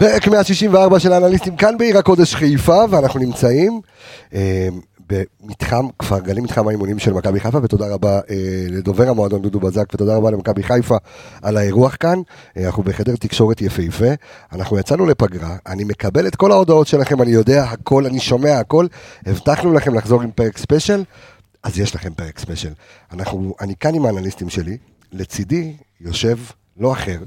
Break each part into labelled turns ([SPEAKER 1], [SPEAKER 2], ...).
[SPEAKER 1] פרק 164 של האנליסטים כאן בעיר הקודש חיפה, ואנחנו נמצאים אה, במתחם, כפר גלים, מתחם האימונים של מכבי חיפה, ותודה רבה אה, לדובר המועדון דודו בזק, ותודה רבה למכבי חיפה על האירוח כאן. אה, אנחנו בחדר תקשורת יפהפה, אנחנו יצאנו לפגרה, אני מקבל את כל ההודעות שלכם, אני יודע הכל, אני שומע הכל, הבטחנו לכם לחזור עם פרק ספיישל, אז יש לכם פרק ספיישל. אנחנו, אני כאן עם האנליסטים שלי, לצידי יושב לא אחר.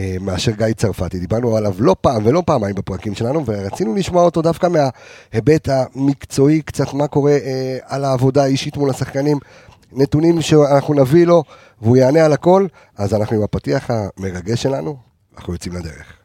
[SPEAKER 1] אה, מאשר גיא צרפתי, דיברנו עליו לא פעם ולא פעמיים בפרקים שלנו, ורצינו לשמוע אותו דווקא מההיבט המקצועי, קצת מה קורה אה, על העבודה האישית מול השחקנים, נתונים שאנחנו נביא לו, והוא יענה על הכל, אז אנחנו עם הפתיח המרגש שלנו, אנחנו יוצאים לדרך.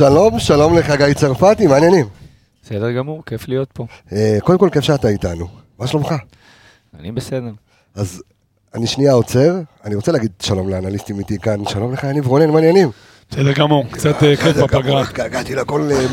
[SPEAKER 1] שלום, שלום לך גיא צרפתי, מעניינים.
[SPEAKER 2] בסדר גמור, כיף להיות פה.
[SPEAKER 1] אה, קודם כל כיף שאתה איתנו, מה שלומך?
[SPEAKER 2] אני בסדר.
[SPEAKER 1] אז אני שנייה עוצר, אני רוצה להגיד שלום לאנליסטים איתי כאן, שלום לך יניב רונן, מעניינים.
[SPEAKER 3] בסדר גמור, קצת אה, כיף בפגרה.
[SPEAKER 1] התגעגעתי לכל, אה,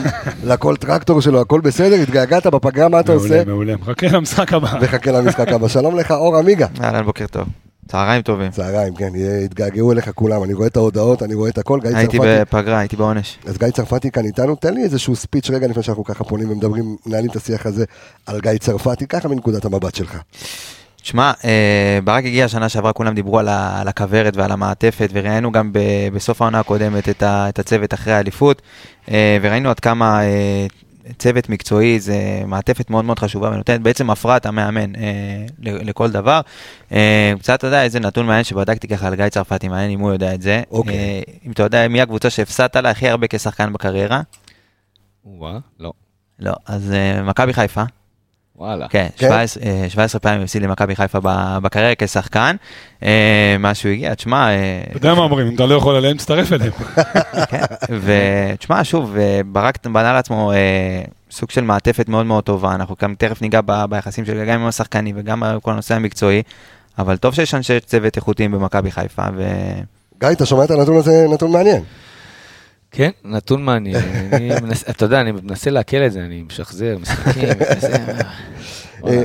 [SPEAKER 1] לכל טרקטור שלו, הכל בסדר, התגעגעת בפגרה, מה אתה עושה?
[SPEAKER 3] מעולה, מעולה. מחכה למשחק הבא.
[SPEAKER 1] וחכה למשחק הבא. שלום לך, אור עמיגה.
[SPEAKER 4] אהלן, בוקר טוב. צהריים טובים.
[SPEAKER 1] צהריים, כן, יתגעגעו אליך כולם, אני רואה את ההודעות, אני רואה את הכל, גיא
[SPEAKER 4] הייתי
[SPEAKER 1] צרפתי.
[SPEAKER 4] בפגרה, הייתי בעונש.
[SPEAKER 1] אז גיא צרפתי כאן איתנו, תן לי איזשהו ספיץ' רגע לפני שאנחנו ככה פונים ומדברים, מנהלים את השיח הזה על גיא צרפתי, ככה מנקודת המבט שלך.
[SPEAKER 4] שמע, אה, ברק הגיע שנה שעברה, כולם דיברו על הכוורת ועל המעטפת, וראינו גם ב- בסוף העונה הקודמת את הצוות אחרי האליפות, אה, וראינו עד כמה אה, צוות מקצועי זה מעטפת מאוד מאוד חשובה, ונותנת בעצם הפרעת המאמן אה, לכל דבר. אה, קצת, אתה יודע, איזה נתון מעניין שבדקתי ככה על גיא צרפתי, מעניין אם הוא יודע את זה.
[SPEAKER 1] אוקיי.
[SPEAKER 4] אה, אם אתה יודע מי הקבוצה שהפסדת לה הכי הרבה כשחקן בקריירה?
[SPEAKER 2] וואה, לא.
[SPEAKER 4] לא, אז אה, מכבי חיפה.
[SPEAKER 2] וואלה.
[SPEAKER 4] כן,
[SPEAKER 1] כן?
[SPEAKER 4] 17, אה, 17 פעמים הפסיד למכבי חיפה בקריירה כשחקן. אה, מאז שהוא הגיע, תשמע, אה,
[SPEAKER 3] אתה יודע מה אומרים, אם אתה לא יכול עליהם, תצטרף אליהם.
[SPEAKER 4] כן, ותשמע, שוב, אה, ברק בנה לעצמו אה, סוג של מעטפת מאוד מאוד טובה, אנחנו גם תכף ניגע ב- ביחסים שלו גם עם השחקנים וגם בכל הנושא המקצועי, אבל טוב שיש אנשי צוות איכותיים במכבי חיפה, ו...
[SPEAKER 1] גיא, אתה שומע את הנתון הזה, נתון מעניין.
[SPEAKER 2] כן, נתון מעניין. אני מנס- אתה יודע, אני מנסה לעכל את זה, אני משחזר, משחקים. וואלה,
[SPEAKER 1] אה,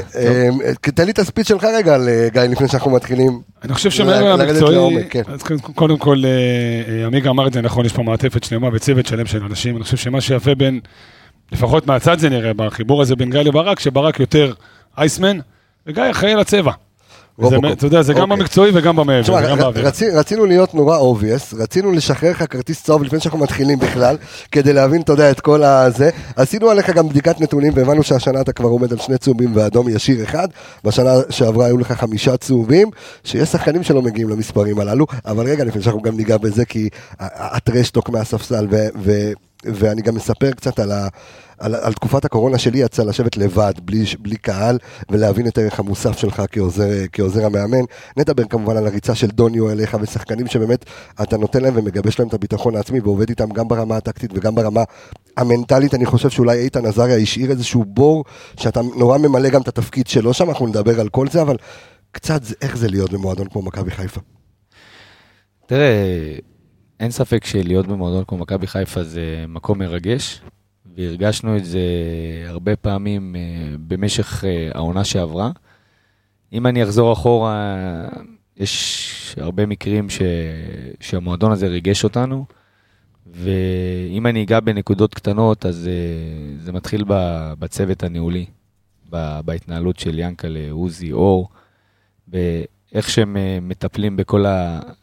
[SPEAKER 2] טוב.
[SPEAKER 1] אה, תן לי את הספיץ' שלך רגע על אה, גיא, לפני שאנחנו מתחילים.
[SPEAKER 3] אני חושב שמעבר למקצועי,
[SPEAKER 1] לעומק, כן.
[SPEAKER 3] קודם- כל, אה, אה, עמיגה אמר את זה נכון, יש פה מעטפת שלמה וצוות שלם של אנשים. אני חושב שמה שיפה בין, לפחות מהצד זה נראה, בחיבור הזה בין גיא לברק, שברק יותר אייסמן, וגיא אחראי על הצבע. אתה יודע, זה גם
[SPEAKER 1] אוקיי.
[SPEAKER 3] במקצועי וגם במעבר, וגם באוויר.
[SPEAKER 1] רצינו להיות נורא obvious, רצינו לשחרר לך כרטיס צהוב לפני שאנחנו מתחילים בכלל, כדי להבין, אתה יודע, את כל הזה. עשינו עליך גם בדיקת נתונים, והבנו שהשנה אתה כבר עומד על שני צהובים ואדום ישיר אחד. בשנה שעברה היו לך חמישה צהובים, שיש שחקנים שלא מגיעים למספרים הללו, אבל רגע, לפני שאנחנו גם ניגע בזה, כי ה trash talk מהספסל, ו- ואני גם מספר קצת על ה... על, על תקופת הקורונה שלי יצא לשבת לבד, בלי, בלי קהל, ולהבין את הערך המוסף שלך כעוזר, כעוזר המאמן. נדבר כמובן על הריצה של דוניו אליך ושחקנים שבאמת אתה נותן להם ומגבש להם את הביטחון העצמי ועובד איתם גם ברמה הטקטית וגם ברמה המנטלית. אני חושב שאולי איתן עזריה השאיר איזשהו בור שאתה נורא ממלא גם את התפקיד שלו שם, אנחנו נדבר על כל זה, אבל קצת איך זה להיות במועדון כמו מכבי חיפה.
[SPEAKER 2] תראה, אין ספק שלהיות במועדון כמו מכבי חיפה זה מקום מרגש, והרגשנו את זה הרבה פעמים אה, במשך אה, העונה שעברה. אם אני אחזור אחורה, יש הרבה מקרים ש... שהמועדון הזה ריגש אותנו, ואם אני אגע בנקודות קטנות, אז אה, זה מתחיל בצוות הניהולי, בהתנהלות של ינקלה, עוזי, אור, באיך שהם מטפלים בכל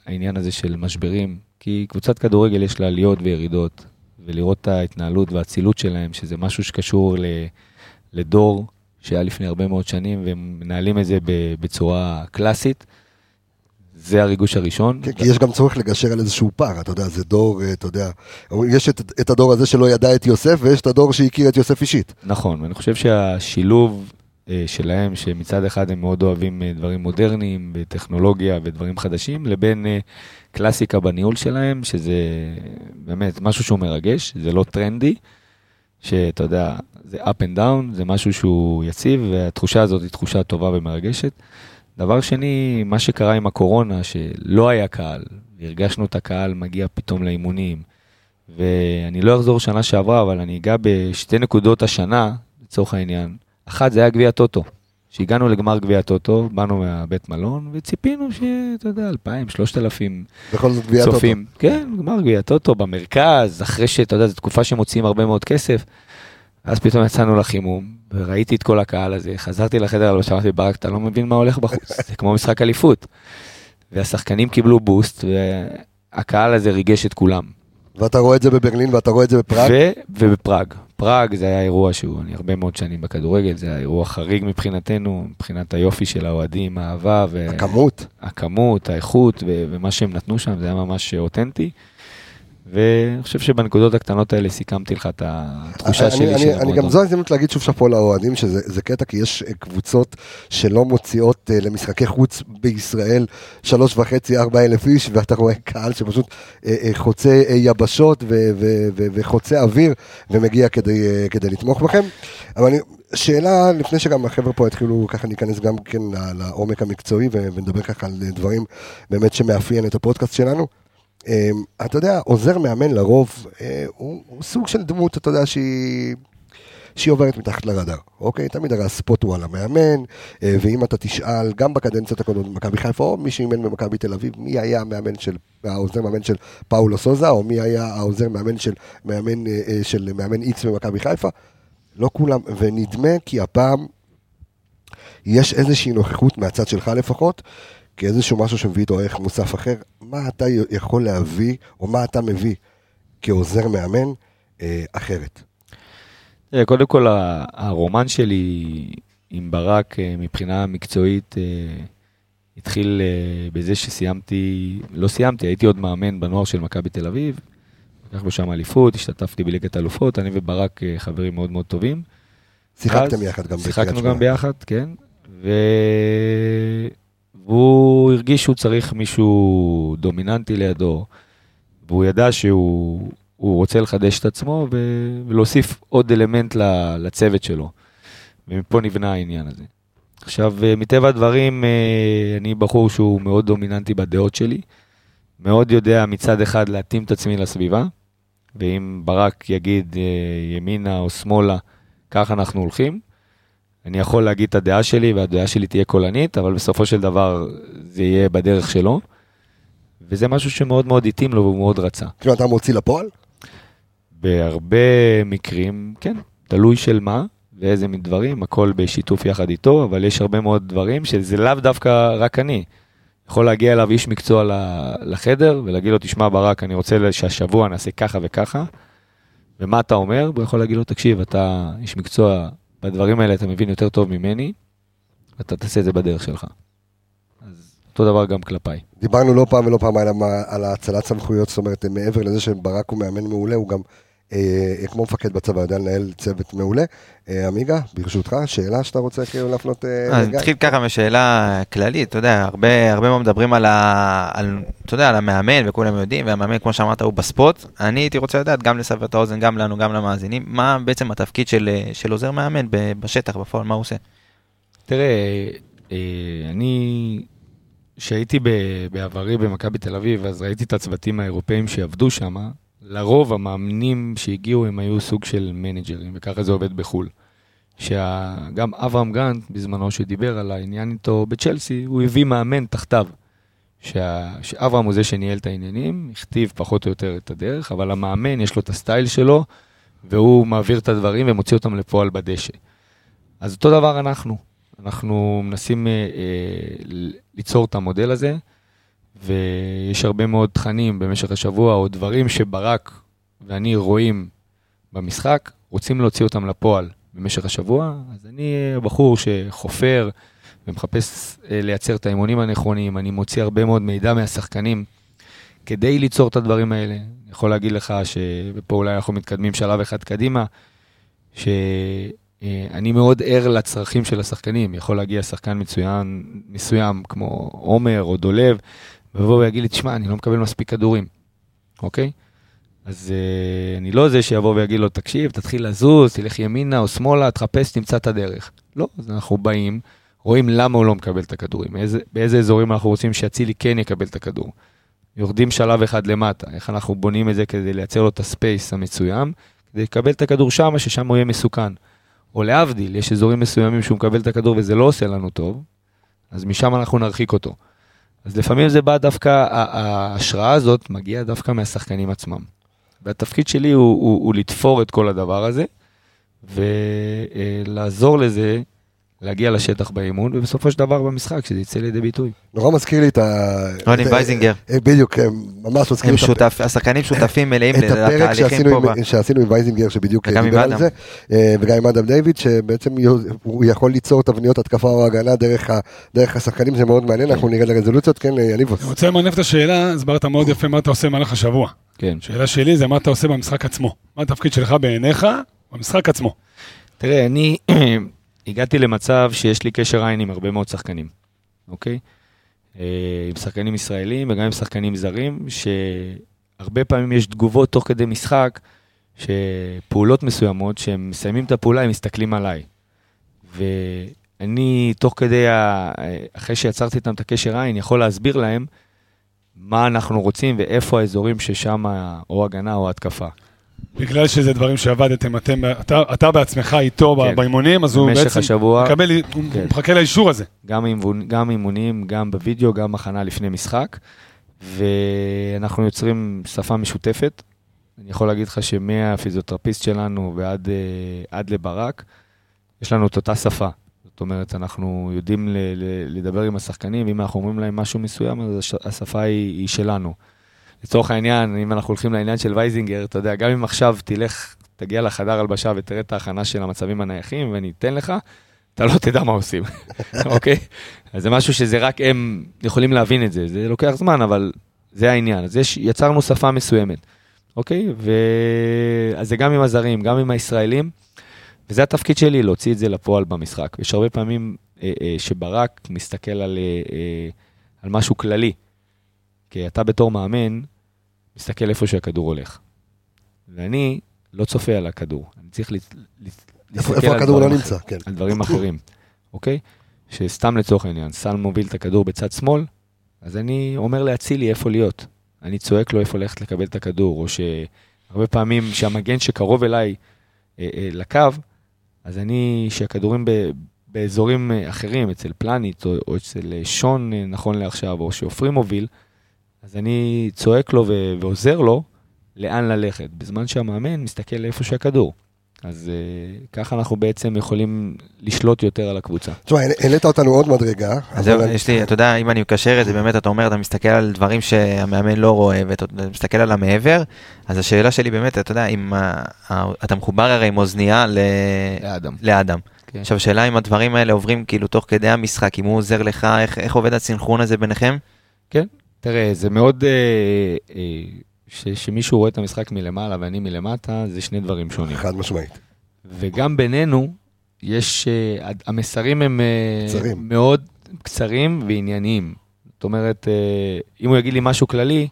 [SPEAKER 2] העניין הזה של משברים, כי קבוצת כדורגל יש לה עליות וירידות, ולראות את ההתנהלות והאצילות שלהם, שזה משהו שקשור ל- לדור שהיה לפני הרבה מאוד שנים, והם מנהלים את זה בצורה קלאסית. זה הריגוש הראשון.
[SPEAKER 1] כן, כי יש גם צורך לגשר על איזשהו פער, אתה יודע, זה דור, אה, אתה יודע, יש את, את הדור הזה שלא ידע את יוסף, ויש את הדור שהכיר את יוסף אישית.
[SPEAKER 2] נכון, ואני חושב שהשילוב שלהם, שמצד אחד הם מאוד אוהבים אה, דברים מודרניים וטכנולוגיה ודברים חדשים, לבין אה, קלאסיקה בניהול שלהם, שזה באמת משהו שהוא מרגש, זה לא טרנדי, שאתה יודע, זה up and down, זה משהו שהוא יציב, והתחושה הזאת היא תחושה טובה ומרגשת. דבר שני, מה שקרה עם הקורונה, שלא היה קהל, והרגשנו את הקהל מגיע פתאום לאימונים, ואני לא אחזור שנה שעברה, אבל אני אגע בשתי נקודות השנה, לצורך העניין. אחת זה היה גביע טוטו. כשהגענו לגמר גביע טוטו, באנו מהבית מלון, וציפינו שאתה יודע, 2,000, 3,000
[SPEAKER 1] בכל זאת גביע טוטו.
[SPEAKER 2] צופים. כן, גמר גביע טוטו במרכז, אחרי שאתה יודע, זו תקופה שמוציאים הרבה מאוד כסף. אז פתאום יצאנו לחימום, וראיתי את כל הקהל הזה, חזרתי לחדר הלבשה, אמרתי, ברק, אתה לא מבין מה הולך בחוץ, זה כמו משחק אליפות. והשחקנים קיבלו בוסט, והקהל הזה ריגש את כולם.
[SPEAKER 1] ואתה רואה את זה בברלין ואתה רואה את זה בפראג.
[SPEAKER 2] ו- ובפראג. פראג זה היה אירוע שהוא, אני הרבה מאוד שנים בכדורגל, זה היה אירוע חריג מבחינתנו, מבחינת היופי של האוהדים, האהבה, ו-
[SPEAKER 1] הכמות.
[SPEAKER 2] הכמות, האיכות ו- ומה שהם נתנו שם, זה היה ממש אותנטי. ואני חושב שבנקודות הקטנות האלה סיכמתי לך את התחושה
[SPEAKER 1] אני-
[SPEAKER 2] שלי
[SPEAKER 1] אני-
[SPEAKER 2] של
[SPEAKER 1] אני גם. זו ההזדמנות להגיד שוב שאפו לאוהדים, שזה זה קטע, כי יש אה, קבוצות שלא מוציאות אה, למשחקי חוץ בישראל שלוש וחצי, ארבע אלף איש, ואתה רואה קהל שפשוט אה, אה, חוצה יבשות ו- ו- ו- וחוצה אוויר, ומגיע כדי, כדי לתמוך בכם. אבל אני, שאלה, לפני שגם החבר'ה פה יתחילו, ככה ניכנס גם כן לעומק המקצועי, ונדבר ככה על דברים באמת שמאפיין את הפודקאסט שלנו. אה, אתה יודע, עוזר מאמן לרוב, אה, הוא, הוא סוג של דמות, אתה יודע, שהיא... שהיא עוברת מתחת לרדאר, אוקיי? תמיד הרי הספוט הוא על המאמן, אה, ואם אתה תשאל, גם בקדנציות הקודמות במכבי חיפה, או מי שאימן במכבי תל אביב, מי היה המאמן של, העוזר מאמן של פאולו סוזה, או מי היה העוזר מאמן של מאמן, אה, של מאמן איקס במכבי חיפה, לא כולם, ונדמה כי הפעם יש איזושהי נוכחות מהצד שלך לפחות, כאיזשהו משהו שמביא איתו ערך מוסף אחר, מה אתה יכול להביא, או מה אתה מביא כעוזר מאמן אה, אחרת.
[SPEAKER 2] קודם כל, הרומן שלי עם ברק אה, מבחינה מקצועית אה, התחיל אה, בזה שסיימתי, לא סיימתי, הייתי עוד מאמן בנוער של מכבי תל אביב. לקח בו שם אליפות, השתתפתי בליגת אלופות, אני וברק חברים מאוד מאוד טובים.
[SPEAKER 1] שיחקתם יחד גם בקריית
[SPEAKER 2] שיחקנו
[SPEAKER 1] שמונה.
[SPEAKER 2] גם ביחד, כן. ו... והוא הרגיש שהוא צריך מישהו דומיננטי לידו, והוא ידע שהוא הוא רוצה לחדש את עצמו. ולהוסיף עוד אלמנט לצוות שלו. ומפה נבנה העניין הזה. עכשיו, אה, מטבע הדברים, אה, אני בחור שהוא מאוד דומיננטי בדעות שלי. מאוד יודע מצד אחד להתאים את עצמי לסביבה, ואם ברק יגיד אה, ימינה או שמאלה, ככה אנחנו הולכים. אני יכול להגיד את הדעה שלי, והדעה שלי תהיה קולנית, אבל בסופו של דבר זה יהיה בדרך שלו. וזה משהו שמאוד מאוד התאים לו והוא מאוד רצה.
[SPEAKER 1] כאילו אתה מוציא לפועל?
[SPEAKER 2] בהרבה מקרים, כן, תלוי של מה ואיזה דברים, הכל בשיתוף יחד איתו, אבל יש הרבה מאוד דברים שזה לאו דווקא רק אני. יכול להגיע אליו איש מקצוע לחדר ולהגיד לו, תשמע ברק, אני רוצה שהשבוע נעשה ככה וככה, ומה אתה אומר? והוא יכול להגיד לו, תקשיב, אתה איש מקצוע, בדברים האלה אתה מבין יותר טוב ממני, ואתה תעשה את זה בדרך שלך. אז אותו דבר גם כלפיי.
[SPEAKER 1] דיברנו לא פעם ולא פעם על, על האצלת סמכויות, זאת אומרת, מעבר לזה שברק הוא מאמן מעולה, הוא גם, כמו מפקד בצבא, יודע לנהל צוות מעולה. אה, עמיגה, ברשותך, שאלה שאתה רוצה כאילו להפנות אה,
[SPEAKER 4] אז
[SPEAKER 1] לגיא?
[SPEAKER 4] נתחיל ככה משאלה כללית, אתה יודע, הרבה הרבה מאוד מדברים על, ה, על, אתה יודע, על המאמן, וכולם יודעים, והמאמן, כמו שאמרת, הוא בספוט. אני הייתי רוצה לדעת, גם לסבר את האוזן, גם לנו, גם למאזינים, מה בעצם התפקיד של, של עוזר מאמן ב- בשטח, בפועל, מה הוא עושה?
[SPEAKER 2] תראה, אה, אני, כשהייתי ב- בעברי במכבי תל אביב, אז ראיתי את הצוותים האירופאים שעבדו שם. לרוב המאמנים שהגיעו הם היו סוג של מנג'רים, וככה זה עובד בחו"ל. שגם אברהם גרנט, בזמנו שדיבר על העניין איתו בצ'לסי, הוא הביא מאמן תחתיו. שה- שאברהם הוא זה שניהל את העניינים, הכתיב פחות או יותר את הדרך, אבל המאמן יש לו את הסטייל שלו, והוא מעביר את הדברים ומוציא אותם לפועל בדשא. אז אותו דבר אנחנו. אנחנו מנסים אה, אה, ליצור את המודל הזה, ויש הרבה מאוד תכנים במשך השבוע, או דברים שברק ואני רואים במשחק, רוצים להוציא אותם לפועל במשך השבוע, אז אני בחור שחופר ומחפש אה, לייצר את האימונים הנכונים, אני מוציא הרבה מאוד מידע מהשחקנים כדי ליצור את הדברים האלה. אני יכול להגיד לך, ופה אולי אנחנו מתקדמים שלב אחד קדימה, ש... אני מאוד ער לצרכים של השחקנים. יכול להגיע שחקן מצוין, מסוים, כמו עומר או דולב, ויבוא ויגיד לי, תשמע, אני לא מקבל מספיק כדורים, אוקיי? אז אה, אני לא זה שיבוא ויגיד לו, תקשיב, תתחיל לזוז, תלך ימינה או שמאלה, תחפש, תמצא את הדרך. לא, אז אנחנו באים, רואים למה הוא לא מקבל את הכדורים, איזה, באיזה אזורים אנחנו רוצים שאצילי כן יקבל את הכדור. יורדים שלב אחד למטה, איך אנחנו בונים את זה כדי לייצר לו את הספייס המצוים, כדי לקבל את הכדור שם, ששם הוא יהיה מסוכן. או להבדיל, יש אזורים מסוימים שהוא מקבל את הכדור וזה לא עושה לנו טוב, אז משם אנחנו נרחיק אותו. אז לפעמים זה בא דווקא, ההשראה הזאת מגיעה דווקא מהשחקנים עצמם. והתפקיד שלי הוא, הוא, הוא לתפור את כל הדבר הזה, ולעזור לזה להגיע לשטח באימון, ובסופו של דבר במשחק, שזה יצא לידי ביטוי.
[SPEAKER 1] נורא מזכיר לי את ה...
[SPEAKER 4] רוני
[SPEAKER 1] את-
[SPEAKER 4] וייזינגר.
[SPEAKER 1] אה, בדיוק, אה, ממש מזכיר לי את הפ-
[SPEAKER 4] שותף, השחקנים שותפים מלאים
[SPEAKER 1] את הפרק
[SPEAKER 4] לתהליכים פה.
[SPEAKER 1] עם- שעשינו עם וייזינגר, שבדיוק
[SPEAKER 4] עם
[SPEAKER 1] דיבר על. זה, אה, וגם עם אדם דיוויד, שבעצם הוא יכול ליצור תבניות התקפה או הגנה דרך ה- השחקנים, זה מאוד מעניין, אנחנו נרד לרזולוציות, כן, יניבוס.
[SPEAKER 3] אני רוצה למנף את השאלה, הסברת מאוד יפה מה אתה עושה במהלך השבוע.
[SPEAKER 2] כן.
[SPEAKER 3] השאלה שלי זה מה אתה עושה במשחק עצמו. מה התפקיד שלך בעיניך במשחק עצמו.
[SPEAKER 2] תראה, אני הגעתי למצב שיש לי קשר עין עם הרבה מאוד שחקנים, אוקיי? אה, עם שחקנים ישראלים וגם עם שחקנים זרים, שהרבה פעמים יש תגובות תוך כדי משחק, שפעולות מסוימות, שהם מסיימים את הפעולה, הם מסתכלים עליי. ואני, תוך כדי, ה... אחרי שיצרתי איתם את הקשר עין, יכול להסביר להם מה אנחנו רוצים ואיפה האזורים ששם או הגנה או התקפה.
[SPEAKER 3] בגלל שזה דברים שעבדתם, אתם, אתה, אתה בעצמך איתו
[SPEAKER 2] כן.
[SPEAKER 3] באימונים, אז הוא בעצם
[SPEAKER 2] השבוע-
[SPEAKER 3] מקבל, הוא
[SPEAKER 2] כן.
[SPEAKER 3] מחכה לאישור הזה.
[SPEAKER 2] גם, אימון, גם אימונים, גם בווידאו, גם הכנה לפני משחק, ואנחנו יוצרים שפה משותפת. אני יכול להגיד לך שמהפיזיותרפיסט שלנו ועד אה, עד לברק, יש לנו את אותה שפה. זאת אומרת, אנחנו יודעים ל, ל, לדבר עם השחקנים, ואם אנחנו אומרים להם משהו מסוים, אז הש- השפה היא, היא שלנו. לצורך העניין, אם אנחנו הולכים לעניין של וייזינגר, אתה יודע, גם אם עכשיו תלך, תגיע לחדר הלבשה ותראה את ההכנה של המצבים הנייחים, ואני אתן לך, אתה לא תדע מה עושים, אוקיי? אז זה משהו שזה רק הם יכולים להבין את זה, זה לוקח זמן, אבל זה העניין. אז יש, יצרנו שפה מסוימת, אוקיי? ו... אז זה גם עם הזרים, גם עם הישראלים, וזה התפקיד שלי, להוציא את זה לפועל במשחק. יש הרבה פעמים אה, אה, שברק מסתכל על, אה, אה, על משהו כללי, כי אתה בתור מאמן, מסתכל איפה שהכדור הולך. ואני לא צופה על הכדור, אני צריך לת- לת-
[SPEAKER 1] איפה
[SPEAKER 2] להסתכל
[SPEAKER 1] איפה
[SPEAKER 2] על
[SPEAKER 1] לא נמצא, כן.
[SPEAKER 2] על דברים אחרים, אוקיי? שסתם לצורך העניין, סל מוביל את הכדור בצד שמאל, אז אני אומר לאצילי איפה להיות. אני צועק לו איפה ללכת לקבל את הכדור, או שהרבה פעמים שהמגן שקרוב אליי אה, אה, לקו, אז אני, שהכדורים ב, באזורים אה, אחרים, אצל פלניט, או, או אצל אה, שון אה, נכון לעכשיו, או שעופרי מוביל, אז אני צועק לו ו- ועוזר לו לאן ללכת, בזמן שהמאמן מסתכל לאיפה שהכדור. אז uh, ככה אנחנו בעצם יכולים לשלוט יותר על הקבוצה.
[SPEAKER 1] תשמע, העלית אותנו עוד מדרגה.
[SPEAKER 4] אז זהו,
[SPEAKER 1] אני-
[SPEAKER 4] יש לי, אתה יודע, אם אני מקשר את זה, באמת, אתה אומר, אתה מסתכל על דברים שהמאמן לא רואה, ואתה מסתכל על המעבר, אז השאלה שלי באמת, אתה יודע, אם אתה מחובר הרי עם אוזנייה ל-
[SPEAKER 2] לאדם.
[SPEAKER 4] לאדם.
[SPEAKER 2] כן.
[SPEAKER 4] עכשיו, השאלה אם הדברים האלה עוברים כאילו תוך כדי המשחק, אם הוא עוזר לך, איך איך עובד הסנכרון הזה ביניכם?
[SPEAKER 2] תראה, זה מאוד... אה, אה, ש, שמישהו רואה את המשחק מלמעלה ואני מלמטה, זה שני דברים שונים.
[SPEAKER 1] חד משמעית.
[SPEAKER 2] וגם בינינו, יש... אה, המסרים הם אה,
[SPEAKER 1] קצרים.
[SPEAKER 2] מאוד קצרים וענייניים. זאת אומרת, אה, אם הוא יגיד לי משהו כללי,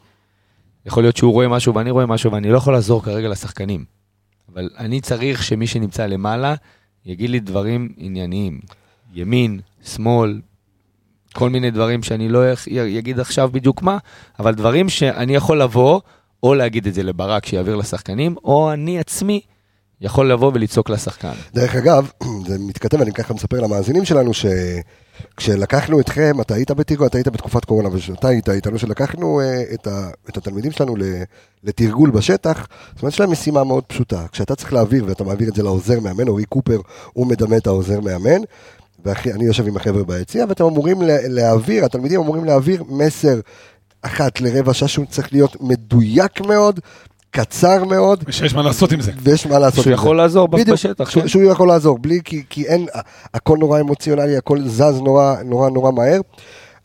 [SPEAKER 2] יכול להיות שהוא רואה משהו ואני רואה משהו, ואני לא יכול לעזור כרגע לשחקנים. אבל אני צריך שמי שנמצא למעלה יגיד לי דברים ענייניים. ימין, שמאל, כל מיני דברים שאני לא אגיד עכשיו בדיוק מה, אבל דברים שאני יכול לבוא, או להגיד את זה לברק שיעביר לשחקנים, או אני עצמי יכול לבוא ולצעוק לשחקן.
[SPEAKER 1] דרך אגב, זה מתכתב, אני ככה מספר למאזינים שלנו, שכשלקחנו אתכם, אתה היית בתירגול, אתה היית בתקופת קורונה, ואתה היית איתנו, שלקחנו אה, את, ה, את התלמידים שלנו לתרגול בשטח, זאת אומרת, יש להם משימה מאוד פשוטה. כשאתה צריך להעביר, ואתה מעביר את זה לעוזר מאמן, אורי קופר, הוא מדמה את העוזר מאמן, ואני יושב עם החבר'ה ביציע, ואתם אמורים לה- להעביר, התלמידים אמורים להעביר מסר אחת לרבע שעה שהוא צריך להיות מדויק מאוד, קצר מאוד,
[SPEAKER 3] ושיש מה לעשות עם זה.
[SPEAKER 1] ויש מה לעשות
[SPEAKER 2] שהוא
[SPEAKER 1] עם זה.
[SPEAKER 2] יכול לעזור
[SPEAKER 1] בדיוק,
[SPEAKER 2] בשטח,
[SPEAKER 1] שהוא,
[SPEAKER 2] כן.
[SPEAKER 1] שהוא יכול לעזור, בלי, כי, כי אין, הכל נורא אמוציונלי, הכל זז נורא נורא נורא מהר.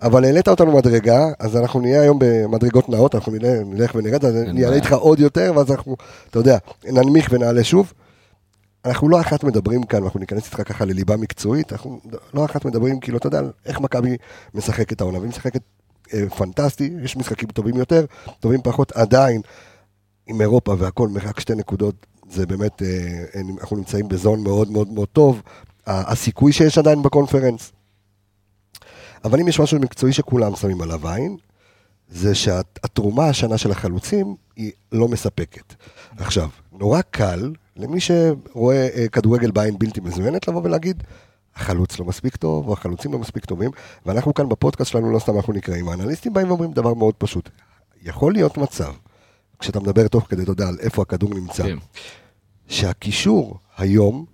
[SPEAKER 1] אבל העלית אותנו מדרגה, אז אנחנו נהיה היום במדרגות נאות, אנחנו נלך, ונרד, אז אני אעלה. איתך עוד יותר, ואז אנחנו, אתה יודע, ננמיך ונעלה שוב. אנחנו לא אחת מדברים כאן, אנחנו ניכנס איתך ככה לליבה מקצועית, אנחנו לא אחת מדברים, כאילו, אתה יודע, איך מכבי משחקת העונה, והיא משחקת אה, פנטסטי, יש משחקים טובים יותר, טובים פחות, עדיין, עם אירופה והכל, מרחק שתי נקודות, זה באמת, אה, אנחנו נמצאים בזון מאוד מאוד מאוד טוב, הסיכוי שיש עדיין בקונפרנס. אבל אם יש משהו מקצועי שכולם שמים עליו עין, זה שהתרומה השנה של החלוצים היא לא מספקת. עכשיו, נורא קל למי שרואה אה, כדורגל בעין בלתי מזוינת לבוא ולהגיד, החלוץ לא מספיק טוב, או החלוצים לא מספיק טובים, ואנחנו כאן בפודקאסט שלנו, לא סתם אנחנו נקראים, האנליסטים באים ואומרים דבר מאוד פשוט. יכול להיות מצב, כשאתה מדבר תוך כדי, אתה יודע, על איפה הכדור נמצא,
[SPEAKER 2] כן.
[SPEAKER 1] שהקישור היום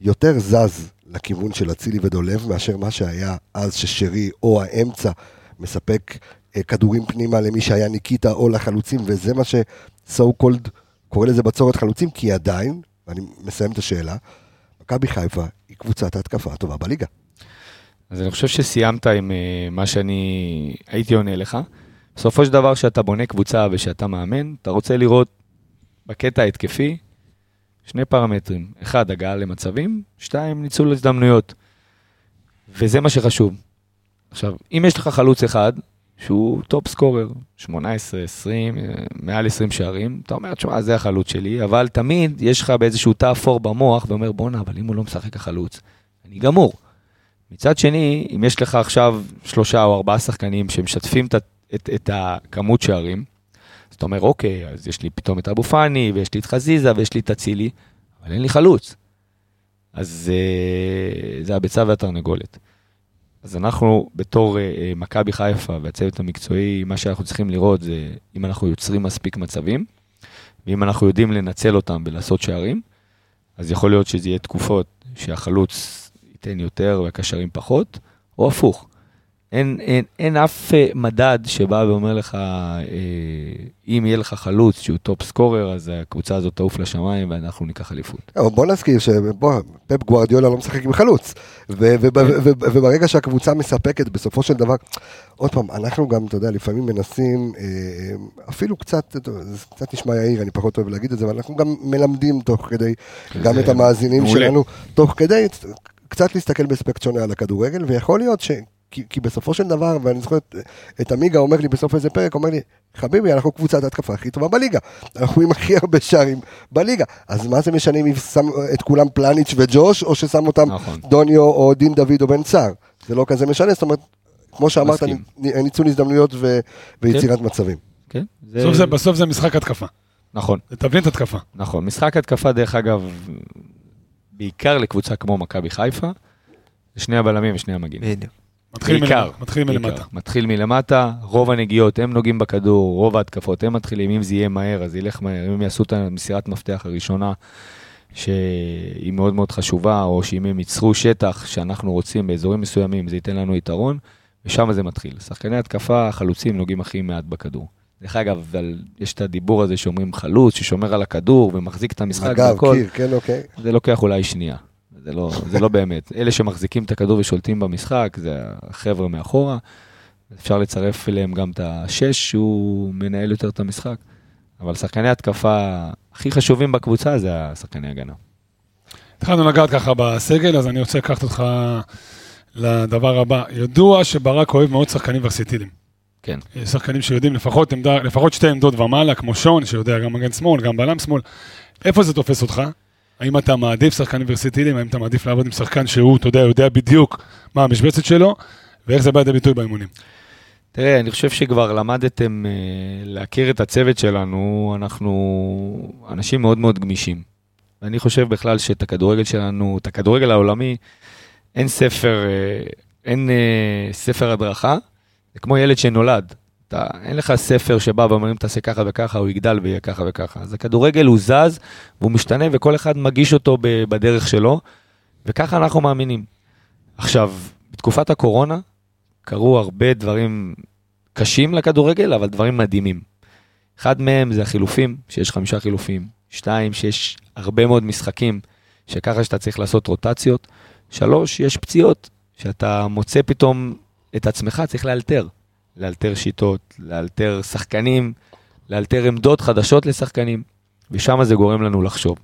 [SPEAKER 1] יותר זז לכיוון של אצילי ודולב מאשר מה שהיה אז ששרי או האמצע מספק אה, כדורים פנימה למי שהיה ניקיטה או לחלוצים, וזה מה ש-so called קורא לזה בצורת חלוצים, כי עדיין, ואני מסיים את השאלה, מכבי חיפה היא קבוצת ההתקפה הטובה בליגה.
[SPEAKER 2] אז אני חושב שסיימת עם אה, מה שאני הייתי עונה לך. בסופו של דבר, כשאתה בונה קבוצה ושאתה מאמן, אתה רוצה לראות בקטע ההתקפי שני פרמטרים. אחד, הגעה למצבים, שתיים, ניצול הזדמנויות. וזה מה שחשוב. עכשיו, אם יש לך חלוץ אחד, שהוא top scorer, 18, 20, אה, מעל 20 שערים, אתה אומר, תשמע, זה החלוץ שלי, אבל תמיד יש לך באיזשהו תא אפור במוח, ואומר, בואנה, אבל אם הוא לא משחק החלוץ, אני גמור. מצד שני, אם יש לך עכשיו שלושה או ארבעה שחקנים שמשתפים את, את, את הכמות שערים, אז אתה אומר, אוקיי, אז יש לי פתאום את אבו פאני, ויש לי את חזיזה, ויש לי את אצילי, אבל אין לי חלוץ. אז אה, זה הביצה והתרנגולת. אז אנחנו בתור אה, אה, מכבי חיפה והצוות המקצועי, מה שאנחנו צריכים לראות זה אם אנחנו יוצרים מספיק מצבים, ואם אנחנו יודעים לנצל אותם ולעשות שערים, אז יכול להיות שזה יהיה תקופות שהחלוץ ייתן יותר והקשרים פחות, או הפוך. אין, אין, אין אף אה, מדד שבא ואומר לך, אה, אם יהיה לך חלוץ שהוא top scorer, אז הקבוצה הזאת תעוף לשמיים ואנחנו ניקח אליפות.
[SPEAKER 1] אבל בוא נזכיר שפפ גוארדיולה לא משחק עם חלוץ. ו- וברגע שהקבוצה מספקת, בסופו של דבר, עוד פעם, אנחנו גם, אתה יודע, לפעמים מנסים, אה, אפילו קצת, זה קצת נשמע יהיר, אני פחות אוהב להגיד את זה, אבל אנחנו גם מלמדים תוך כדי, גם
[SPEAKER 2] זה
[SPEAKER 1] את המאזינים
[SPEAKER 2] מעולה.
[SPEAKER 1] שלנו, תוך כדי, קצת להסתכל באספקט שונה על הכדורגל, ויכול להיות ש... כי, כי בסופו של דבר, ואני זוכר את, את עמיגה אומר לי בסוף איזה פרק, אומר לי, חביבי, אנחנו קבוצת ההתקפה הכי טובה בליגה. אנחנו עם הכי הרבה שערים בליגה. אז מה זה משנה אם שם את כולם פלניץ' וג'וש, או ששם אותם
[SPEAKER 2] נכון.
[SPEAKER 1] דוניו או דין דוד או בן סער? זה לא כזה משנה, זאת אומרת, כמו שאמרת, ניצול הזדמנויות ו, ויצירת מצבים.
[SPEAKER 2] כן?
[SPEAKER 3] בסוף זה- בסוף זה משחק התקפה.
[SPEAKER 2] נכון.
[SPEAKER 3] זה תבנית התקפה.
[SPEAKER 2] נכון, משחק התקפה, דרך אגב, בעיקר לקבוצה כמו מכבי חיפה, זה שני הבלמים ושני המגינים.
[SPEAKER 4] בדיוק.
[SPEAKER 3] מתחיל
[SPEAKER 2] בעיקר,
[SPEAKER 3] מלמטה, מתחיל
[SPEAKER 2] בעיקר.
[SPEAKER 3] מלמטה.
[SPEAKER 2] מתחיל מלמטה, רוב הנגיעות הם נוגעים בכדור, רוב ההתקפות הם מתחילים, אם זה יהיה מהר אז ילך מהר, אם הם יעשו את המסירת מפתח הראשונה, שהיא מאוד מאוד חשובה, או שאם הם ייצרו שטח שאנחנו רוצים באזורים מסוימים, זה ייתן לנו יתרון, ושם זה מתחיל. שחקני התקפה, החלוצים נוגעים הכי מעט בכדור. דרך אגב, אבל יש את הדיבור הזה שאומרים חלוץ, ששומר על הכדור ומחזיק את המשחק
[SPEAKER 1] אגב,
[SPEAKER 2] והכל.
[SPEAKER 1] קיר, כן, אוקיי.
[SPEAKER 2] זה לוקח אולי שנייה. זה לא, זה לא באמת. אלה שמחזיקים את הכדור ושולטים במשחק, זה החבר'ה מאחורה. אפשר לצרף אליהם גם את השש, שהוא מנהל יותר את המשחק. אבל שחקני התקפה הכי חשובים בקבוצה זה השחקני הגנה.
[SPEAKER 3] התחלנו לגעת ככה בסגל, אז אני רוצה לקחת אותך לדבר הבא. ידוע שברק אוהב מאוד שחקנים ורסיטיליים.
[SPEAKER 2] כן.
[SPEAKER 3] יש שחקנים שיודעים לפחות, עמדה, לפחות שתי עמדות ומעלה, כמו שון, שיודע גם מגן שמאל, גם בלם שמאל. איפה זה תופס אותך? האם אתה מעדיף שחקנים ורסיטיליים? האם אתה מעדיף לעבוד עם שחקן שהוא, אתה יודע, יודע בדיוק מה המשבצת שלו, ואיך זה בא לידי ביטוי באימונים?
[SPEAKER 2] תראה, אני חושב שכבר למדתם אה, להכיר את הצוות שלנו, אנחנו אנשים מאוד מאוד גמישים. ואני חושב בכלל שאת הכדורגל שלנו, את הכדורגל העולמי, אין ספר, אה, אין אה, ספר הדרכה, זה כמו ילד שנולד. אתה, אין לך ספר שבא ואומרים תעשה ככה וככה, הוא יגדל ויהיה ככה וככה. אז הכדורגל הוא זז, והוא משתנה, וכל אחד מגיש אותו בדרך שלו, וככה אנחנו מאמינים. עכשיו, בתקופת הקורונה, קרו הרבה דברים קשים לכדורגל, אבל דברים מדהימים. אחד מהם זה החילופים, שיש חמישה חילופים. שתיים, שיש הרבה מאוד משחקים, שככה שאתה צריך לעשות רוטציות. שלוש, יש פציעות, שאתה מוצא פתאום את עצמך, צריך לאלתר. לאלתר שיטות, לאלתר שחקנים, לאלתר עמדות חדשות לשחקנים, ושם זה גורם לנו לחשוב.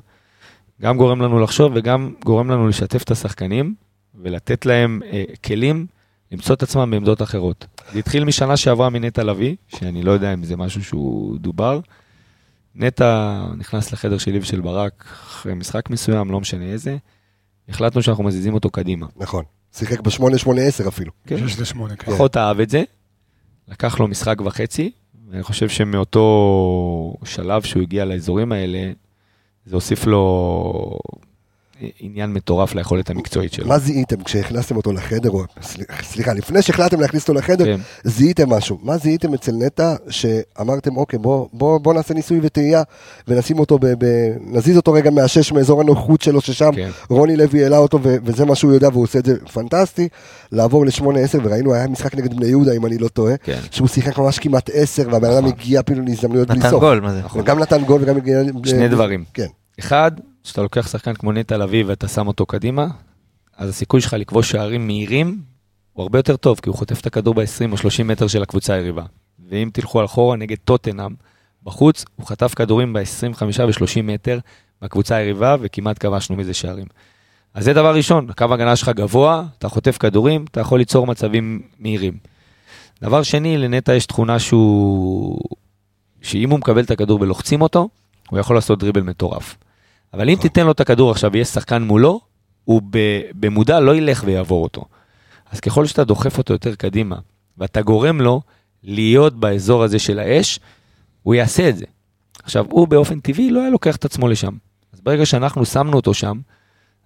[SPEAKER 2] גם גורם לנו לחשוב וגם גורם לנו לשתף את השחקנים ולתת להם אה, כלים למצוא את עצמם בעמדות אחרות. זה התחיל משנה שעברה מנטע לביא, שאני לא יודע אם זה משהו שהוא דובר. נטע נכנס לחדר שלי ושל ברק אחרי משחק מסוים, לא משנה איזה. החלטנו שאנחנו מזיזים אותו קדימה.
[SPEAKER 1] נכון. שיחק ב-8-8-10 אפילו.
[SPEAKER 2] כן.
[SPEAKER 3] שש לשמונה, כן.
[SPEAKER 2] פחות אהב את זה, לקח לו משחק וחצי, ואני חושב שמאותו שלב שהוא הגיע לאזורים האלה, זה הוסיף לו עניין מטורף ליכולת המקצועית שלו.
[SPEAKER 1] מה זיהיתם כשהכנסתם אותו לחדר, או סליחה, לפני שהחלטתם להכניס אותו לחדר,
[SPEAKER 2] כן.
[SPEAKER 1] זיהיתם משהו. מה זיהיתם אצל נטע, שאמרתם, אוקיי, בוא, בוא, בוא נעשה ניסוי וטעייה, ונשים אותו, ב, ב, נזיז אותו רגע מהשש, מאזור הנוחות שלו, ששם
[SPEAKER 2] כן.
[SPEAKER 1] רוני לוי העלה אותו, ו- וזה מה שהוא יודע, והוא עושה את זה פנטסטי, לעבור לשמונה עשר, וראינו, היה משחק נגד בני יהודה, אם אני לא טועה,
[SPEAKER 2] כן.
[SPEAKER 1] שהוא שיחק ממש כמעט עשר, והבן אדם
[SPEAKER 2] נכון.
[SPEAKER 1] הגיע אפילו להזדמנויות בלי
[SPEAKER 4] נתן
[SPEAKER 1] סוף.
[SPEAKER 4] גול, מה זה?
[SPEAKER 1] וגם נתן גול וגם הגיע...
[SPEAKER 2] שני דברים.
[SPEAKER 1] כן.
[SPEAKER 2] אחד, כשאתה לוקח שחקן כמו נטע לביא ואתה שם אותו קדימה, אז הסיכוי שלך לכבוש שערים מהירים הוא הרבה יותר טוב, כי הוא חוטף את הכדור ב-20 או 30 מטר של הקבוצה היריבה. ואם תלכו אחורה נגד טוטנאם, בחוץ, הוא חטף כדורים ב-25 ו-30 מטר מהקבוצה היריבה, וכמעט כבשנו מזה שערים. אז זה דבר ראשון, הקו הגנה שלך גבוה, אתה חוטף כדורים, אתה יכול ליצור מצבים מהירים. דבר שני, לנטע יש תכונה שהוא... שאם הוא מקבל את הכדור ולוחצים אותו, הוא יכול לעשות דריבל מטורף. אבל אם תיתן לו את הכדור עכשיו ויש שחקן מולו, הוא במודע לא ילך ויעבור אותו. אז ככל שאתה דוחף אותו יותר קדימה, ואתה גורם לו להיות באזור הזה של האש, הוא יעשה את זה. עכשיו, הוא באופן טבעי לא היה לוקח את עצמו לשם. אז ברגע שאנחנו שמנו אותו שם,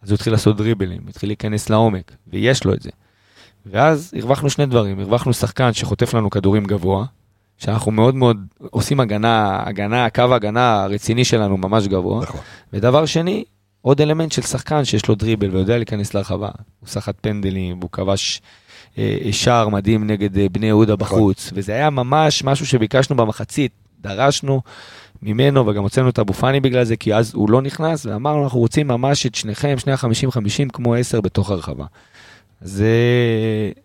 [SPEAKER 2] אז הוא התחיל לעשות דריבלים, התחיל להיכנס לעומק, ויש לו את זה. ואז הרווחנו שני דברים, הרווחנו שחקן שחוטף לנו כדורים גבוה, שאנחנו מאוד מאוד עושים הגנה, הגנה, קו ההגנה הרציני שלנו ממש גבוה.
[SPEAKER 1] נכון.
[SPEAKER 2] ודבר שני, עוד אלמנט של שחקן שיש לו דריבל ויודע להיכנס לרחבה. הוא סחט פנדלים, והוא כבש אה, שער מדהים נגד אה, בני יהודה בחוץ, וזה היה ממש משהו שביקשנו במחצית, דרשנו ממנו, וגם הוצאנו את אבו פאני בגלל זה, כי אז הוא לא נכנס, ואמרנו, אנחנו רוצים ממש את שניכם, שני החמישים חמישים, כמו עשר בתוך הרחבה. אז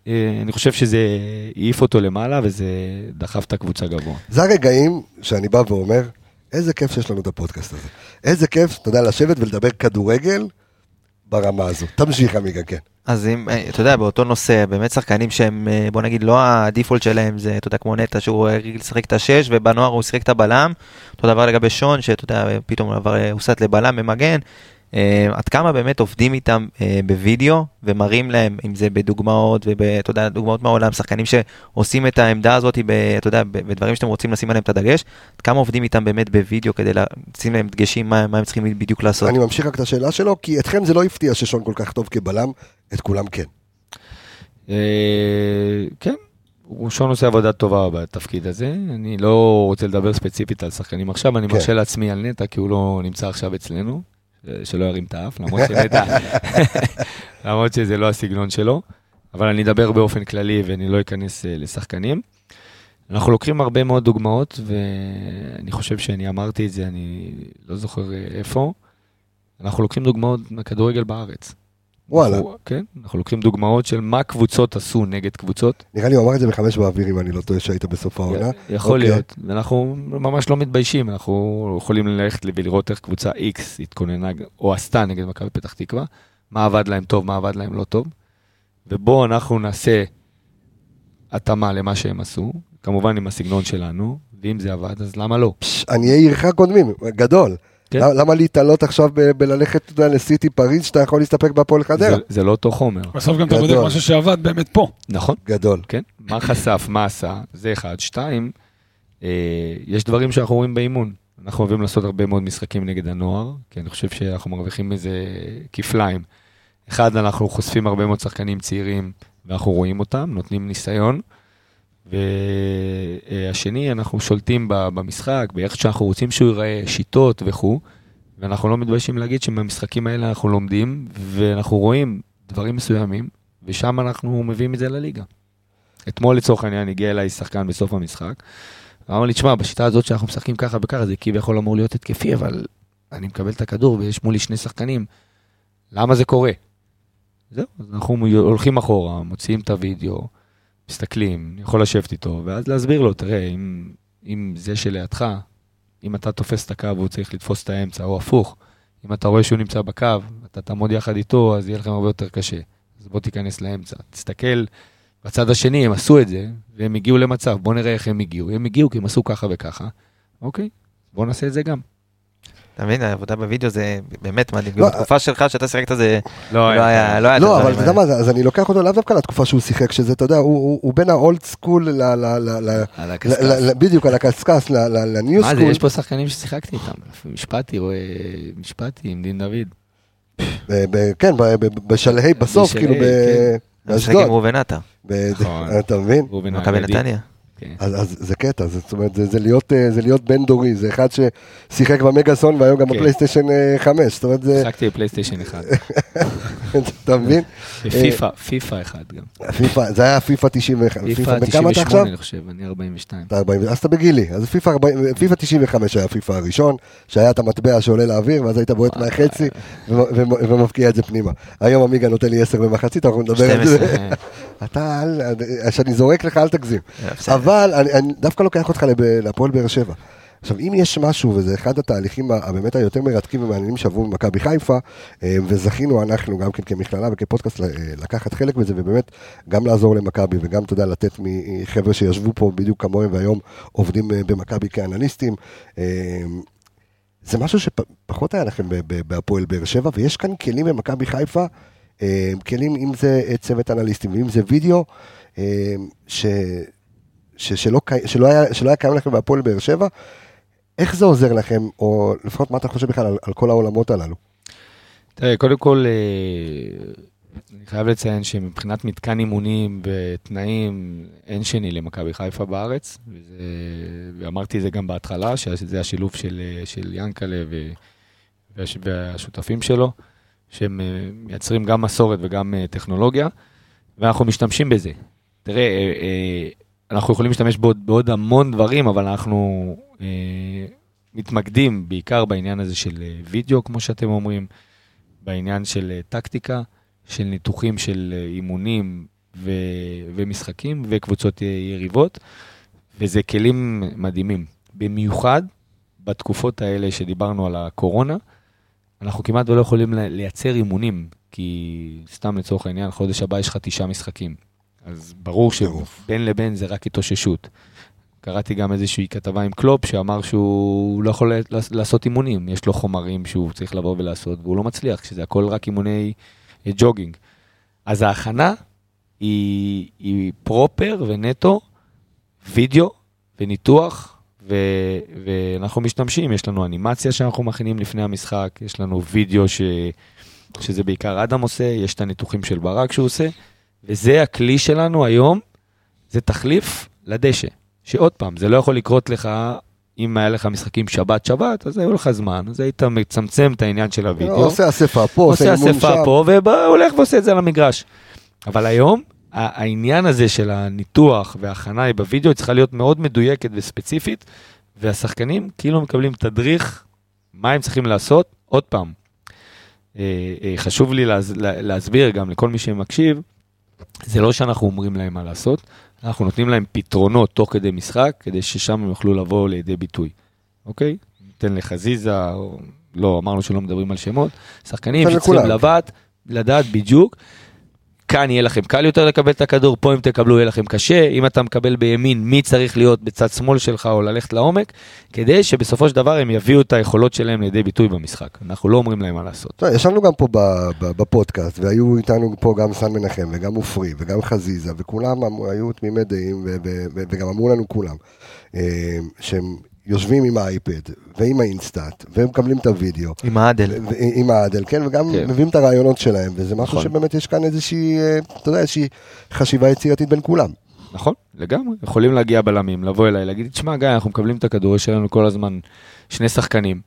[SPEAKER 2] אה, אני חושב שזה העיף אותו למעלה, וזה דחף את הקבוצה גבוה.
[SPEAKER 1] זה הרגעים שאני בא ואומר, איזה כיף שיש לנו את הפודקאסט הזה. איזה כיף, אתה יודע, לשבת ולדבר כדורגל ברמה הזו. תמשיך, עמיגה, כן.
[SPEAKER 4] אז אם, אה, אתה יודע, באותו נושא, באמת שחקנים שהם, אה, בוא נגיד, לא הדיפולט שלהם זה, אתה יודע, כמו נטע, שהוא רגיל לשחק את השש, ובנוער הוא שיחק את הבלם. אותו דבר לגבי שון, שאתה יודע, פתאום הוא עבר, הוסט לבלם במגן. אה, עד כמה באמת עובדים איתם אה, בווידאו, ומראים להם, אם זה בדוגמאות, ואתה יודע, דוגמאות מהעולם, שחקנים שעושים את העמדה הזאת, אתה יודע, בדברים שאתם רוצים לשים עליהם את הדגש, עד כמה עובדים איתם באמת בווידאו כדי לשים להם דגשים, מה, מה הם צריכים בדיוק לעשות.
[SPEAKER 1] אני ממשיך רק את השאלה שלו, כי אתכם זה לא הפתיע ששון כל כך טוב כבלם, את כולם כן.
[SPEAKER 2] אה, כן, הוא שון עושה עבודה טובה בתפקיד הזה. אני לא רוצה לדבר ספציפית על שחקנים עכשיו, אני
[SPEAKER 1] כן.
[SPEAKER 2] מרשה לעצמי על נטע, כי הוא לא נמצא עכשיו אצלנו, שלא ירים את האף, למרות למרות שזה לא הסגנון שלו, אבל אני אדבר באופן כללי ואני לא אכנס אה, לשחקנים. אנחנו לוקחים הרבה מאוד דוגמאות, ואני חושב שאני אמרתי את זה, אני לא זוכר אה, איפה. אנחנו לוקחים דוגמאות מהכדורגל בארץ.
[SPEAKER 1] וואלה,
[SPEAKER 2] אנחנו, כן, אנחנו לוקחים דוגמאות של מה קבוצות עשו נגד קבוצות.
[SPEAKER 1] נראה לי הוא אמר את זה בחמש באוויר, אם אני לא טועה, שהיית בסוף העונה.
[SPEAKER 2] יכול
[SPEAKER 1] אוקיי.
[SPEAKER 2] להיות, ואנחנו ממש לא מתביישים, אנחנו יכולים ללכת ולראות איך קבוצה X התכוננה או עשתה נגד מכבי פתח תקווה, מה עבד להם טוב, מה עבד להם לא טוב, ובואו אנחנו נעשה התאמה למה שהם עשו, כמובן עם הסגנון שלנו, ואם זה עבד, אז למה לא?
[SPEAKER 1] פש, עניי עירך קודמים, גדול.
[SPEAKER 2] כן.
[SPEAKER 1] למה- למה להתעלות עכשיו ב- בללכת יודע, לסיטי פריז, שאתה יכול להסתפק בהפועל חדרה?
[SPEAKER 2] זה, זה לא אותו חומר.
[SPEAKER 3] בסוף גם אתה בודק. משהו שעבד באמת פה.
[SPEAKER 2] נכון.
[SPEAKER 1] גדול.
[SPEAKER 2] כן, מה חשף, מה עשה, זה אחד. שתיים, אה, יש דברים שאנחנו רואים באימון. אנחנו אוהבים לעשות הרבה מאוד משחקים נגד הנוער, כי אני חושב שאנחנו מרוויחים מזה כפליים. אחד, אנחנו חושפים הרבה מאוד שחקנים צעירים, ואנחנו רואים אותם, נותנים ניסיון. והשני, אנחנו שולטים במשחק, באיך שאנחנו רוצים שהוא ייראה, שיטות וכו', ואנחנו לא מתביישים להגיד שבמשחקים האלה אנחנו לומדים, ואנחנו רואים דברים מסוימים, ושם אנחנו מביאים את זה לליגה. אתמול לצורך העניין הגיע אליי שחקן בסוף המשחק, ואמר לי, תשמע, בשיטה הזאת שאנחנו משחקים ככה וככה, זה כביכול אמור להיות התקפי, אבל אני מקבל את הכדור ויש מולי שני שחקנים, למה זה קורה? זהו, אז אנחנו הולכים אחורה, מוציאים את הוידאו, מסתכלים, אני יכול לשבת איתו, ואז להסביר לו, תראה, אם, אם זה שלידך, אם אתה תופס את הקו והוא צריך לתפוס את האמצע, או הפוך, אם אתה רואה שהוא נמצא בקו, אתה תעמוד יחד איתו, אז יהיה לכם הרבה יותר קשה. אז בוא תיכנס לאמצע. תסתכל בצד השני, הם עשו את זה, והם הגיעו למצב, בוא נראה איך הם הגיעו. הם הגיעו כי הם עשו ככה וככה, אוקיי, בוא נעשה את זה גם.
[SPEAKER 4] אתה מבין, העבודה בווידאו זה באמת מדהים.
[SPEAKER 1] לא,
[SPEAKER 4] גם בתקופה שלך, שאתה שיחקת זה
[SPEAKER 2] לא
[SPEAKER 4] לא היה לא
[SPEAKER 1] לא, אבל אתה יודע. מה, אז אני לוקח אותו לאו דווקא לתקופה שהוא שיחק, שזה, אתה יודע, הוא- בין ה old school, ל- ל- ל- ל-
[SPEAKER 2] על
[SPEAKER 1] ל-
[SPEAKER 2] הקשקש.
[SPEAKER 1] ל- בדיוק, על הקשקש, ל- ל- ל new
[SPEAKER 2] מה זה,
[SPEAKER 1] school.
[SPEAKER 2] יש פה שחקנים ששיחקתי איתם. משפטי, רואה, משפטי עם דין דוד.
[SPEAKER 1] כן, בשלהי בסוף, כאילו,
[SPEAKER 2] כן.
[SPEAKER 4] משחק עם
[SPEAKER 1] באשדוד.
[SPEAKER 4] ראובן עטר,
[SPEAKER 2] נכון.
[SPEAKER 1] אתה מבין?
[SPEAKER 2] ראובן
[SPEAKER 4] מכבי. נתניה.
[SPEAKER 2] כן.
[SPEAKER 1] אז, אז זה קטע, זה, זאת אומרת, זה, זה, להיות, אה, זה להיות בן דורי, זה אחד ששיחק במגאסון והיום גם
[SPEAKER 2] כן.
[SPEAKER 1] בפלייסטיישן אה, 5, זאת אומרת, זה,
[SPEAKER 2] שיחקתי בפלייסטיישן אחד.
[SPEAKER 1] אתה מבין?
[SPEAKER 2] ופיפא, פיפא אחד גם.
[SPEAKER 1] פיפא, זה היה פיפא 91,
[SPEAKER 2] פיפא
[SPEAKER 1] בן כמה אתה עכשיו?
[SPEAKER 2] 98 אני חושב, אני 42.
[SPEAKER 1] אתה 40, אז אתה בגילי, אז פיפא 40 פיפא 95 היה פיפא הראשון, שהיה את המטבע שעולה לאוויר, ואז היית בועט מהחצי ו- ו- ומבקיע את זה פנימה. היום עמיגה נותן לי 10 במחצית, אנחנו נדבר על זה.
[SPEAKER 4] 12.
[SPEAKER 1] אתה, כשאני זורק לך, אל תגזים.
[SPEAKER 4] בסדר.
[SPEAKER 1] אבל אני, אני דווקא לוקח אותך להפועל באר שבע. עכשיו, אם יש משהו, וזה אחד התהליכים ה- באמת היותר מרתקים ומעניינים שעברו במכבי חיפה, אה, וזכינו אנחנו גם כן כמכללה וכפודקאסט אה, לקחת חלק בזה, ובאמת גם לעזור למכבי, וגם, אתה יודע, לתת מחבר'ה שישבו פה בדיוק כמוהם והיום עובדים אה, במכבי כאנליסטים. זה משהו שפחות היה לכם בהפועל באר שבע, ויש כאן כלים במכבי חיפה, כלים, אם זה צוות אנליסטים ואם זה וידאו, ש, ש, שלא, שלא, היה, שלא היה קיים לכם בהפועל באר שבע. איך זה עוזר לכם, או לפחות מה אתה חושב בכלל על, על כל העולמות הללו?
[SPEAKER 2] תראה, קודם כל, אה, אני חייב לציין שמבחינת מתקן אימונים ותנאים, אין שני למכבי חיפה בארץ. וזה, ואמרתי את זה גם בהתחלה, שזה השילוב של, אה, של ינקלה ו, והש, והשותפים שלו, שהם אה, מייצרים גם מסורת וגם טכנולוגיה, ואנחנו משתמשים בזה. תראה, אה, אה, אנחנו יכולים להשתמש בעוד, בעוד המון דברים, אבל אנחנו אה, מתמקדים בעיקר בעניין הזה של אה, וידאו, כמו שאתם אומרים. בעניין של אה, טקטיקה, של ניתוחים של אה, אימונים ו- ומשחקים וקבוצות אה, יריבות, וזה כלים מדהימים. במיוחד בתקופות האלה שדיברנו על הקורונה, אנחנו כמעט ולא יכולים לייצר אימונים, כי סתם לצורך העניין, חודש הבא יש לך תשעה משחקים. אז ברור. שבין לבין זה רק התאוששות. קראתי גם איזושהי כתבה עם קלופ שאמר שהוא לא יכול לעש- לעשות אימונים, יש לו חומרים שהוא צריך לבוא ולעשות, והוא לא מצליח, כשזה הכל רק אימוני אה, ג'וגינג. אז ההכנה היא, היא פרופר ונטו, וידאו וניתוח, ו, ואנחנו משתמשים, יש לנו אנימציה שאנחנו מכינים לפני המשחק, יש לנו וידאו ש, שזה בעיקר אדם עושה, יש את הניתוחים של ברק שהוא עושה, וזה הכלי שלנו היום, זה תחליף לדשא. שעוד פעם, זה לא יכול לקרות לך, אם היה לך משחקים שבת-שבת, אז היו לך זמן, אז היית מצמצם את העניין של הוידאו.
[SPEAKER 1] עושה אספה פה, עושה
[SPEAKER 2] עושה
[SPEAKER 1] אימון
[SPEAKER 2] אספה
[SPEAKER 1] שם.
[SPEAKER 2] פה, והולך ועושה את זה על המגרש. אבל היום, העניין הזה של הניתוח וההכנה בווידאו צריכה להיות מאוד מדויקת וספציפית, והשחקנים כאילו מקבלים תדריך מה הם צריכים לעשות. עוד פעם, אה, אה, חשוב לי להס- לה- להסביר גם לכל מי שמקשיב, זה לא שאנחנו אומרים להם מה לעשות, אנחנו נותנים להם פתרונות תוך כדי משחק, כדי ששם הם יוכלו לבוא לידי ביטוי, אוקיי? ניתן לחזיזה, או לא, אמרנו שלא מדברים על שמות, שחקנים שצריכים. לדעת, לדעת בדיוק. כאן יהיה לכם קל יותר לקבל את הכדור, פה אם תקבלו יהיה לכם קשה, אם אתה מקבל בימין, מי צריך להיות בצד שמאל שלך או ללכת לעומק, כדי שבסופו של דבר הם יביאו את היכולות שלהם לידי ביטוי במשחק. אנחנו לא אומרים להם מה לעשות.
[SPEAKER 1] ישבנו גם פה בפודקאסט, והיו איתנו פה גם סן מנחם, וגם עופרי, וגם חזיזה, וכולם היו תמימי דעים, וגם אמרו לנו כולם, אה, שהם יושבים עם האייפד, ועם האינסטאט, והם מקבלים את הוידאו,
[SPEAKER 4] עם האדל.
[SPEAKER 1] ו- עם האדל, כן, וגם
[SPEAKER 2] כן.
[SPEAKER 1] מביאים את הרעיונות שלהם, וזה משהו
[SPEAKER 2] נכון.
[SPEAKER 1] שבאמת יש כאן איזושהי, אה, אתה יודע, איזושהי חשיבה יצירתית בין כולם.
[SPEAKER 2] נכון, לגמרי. יכולים להגיע בלמים, לבוא אליי, להגיד, תשמע, גיא, אנחנו מקבלים את הכדור, יש לנו כל הזמן שני שחקנים.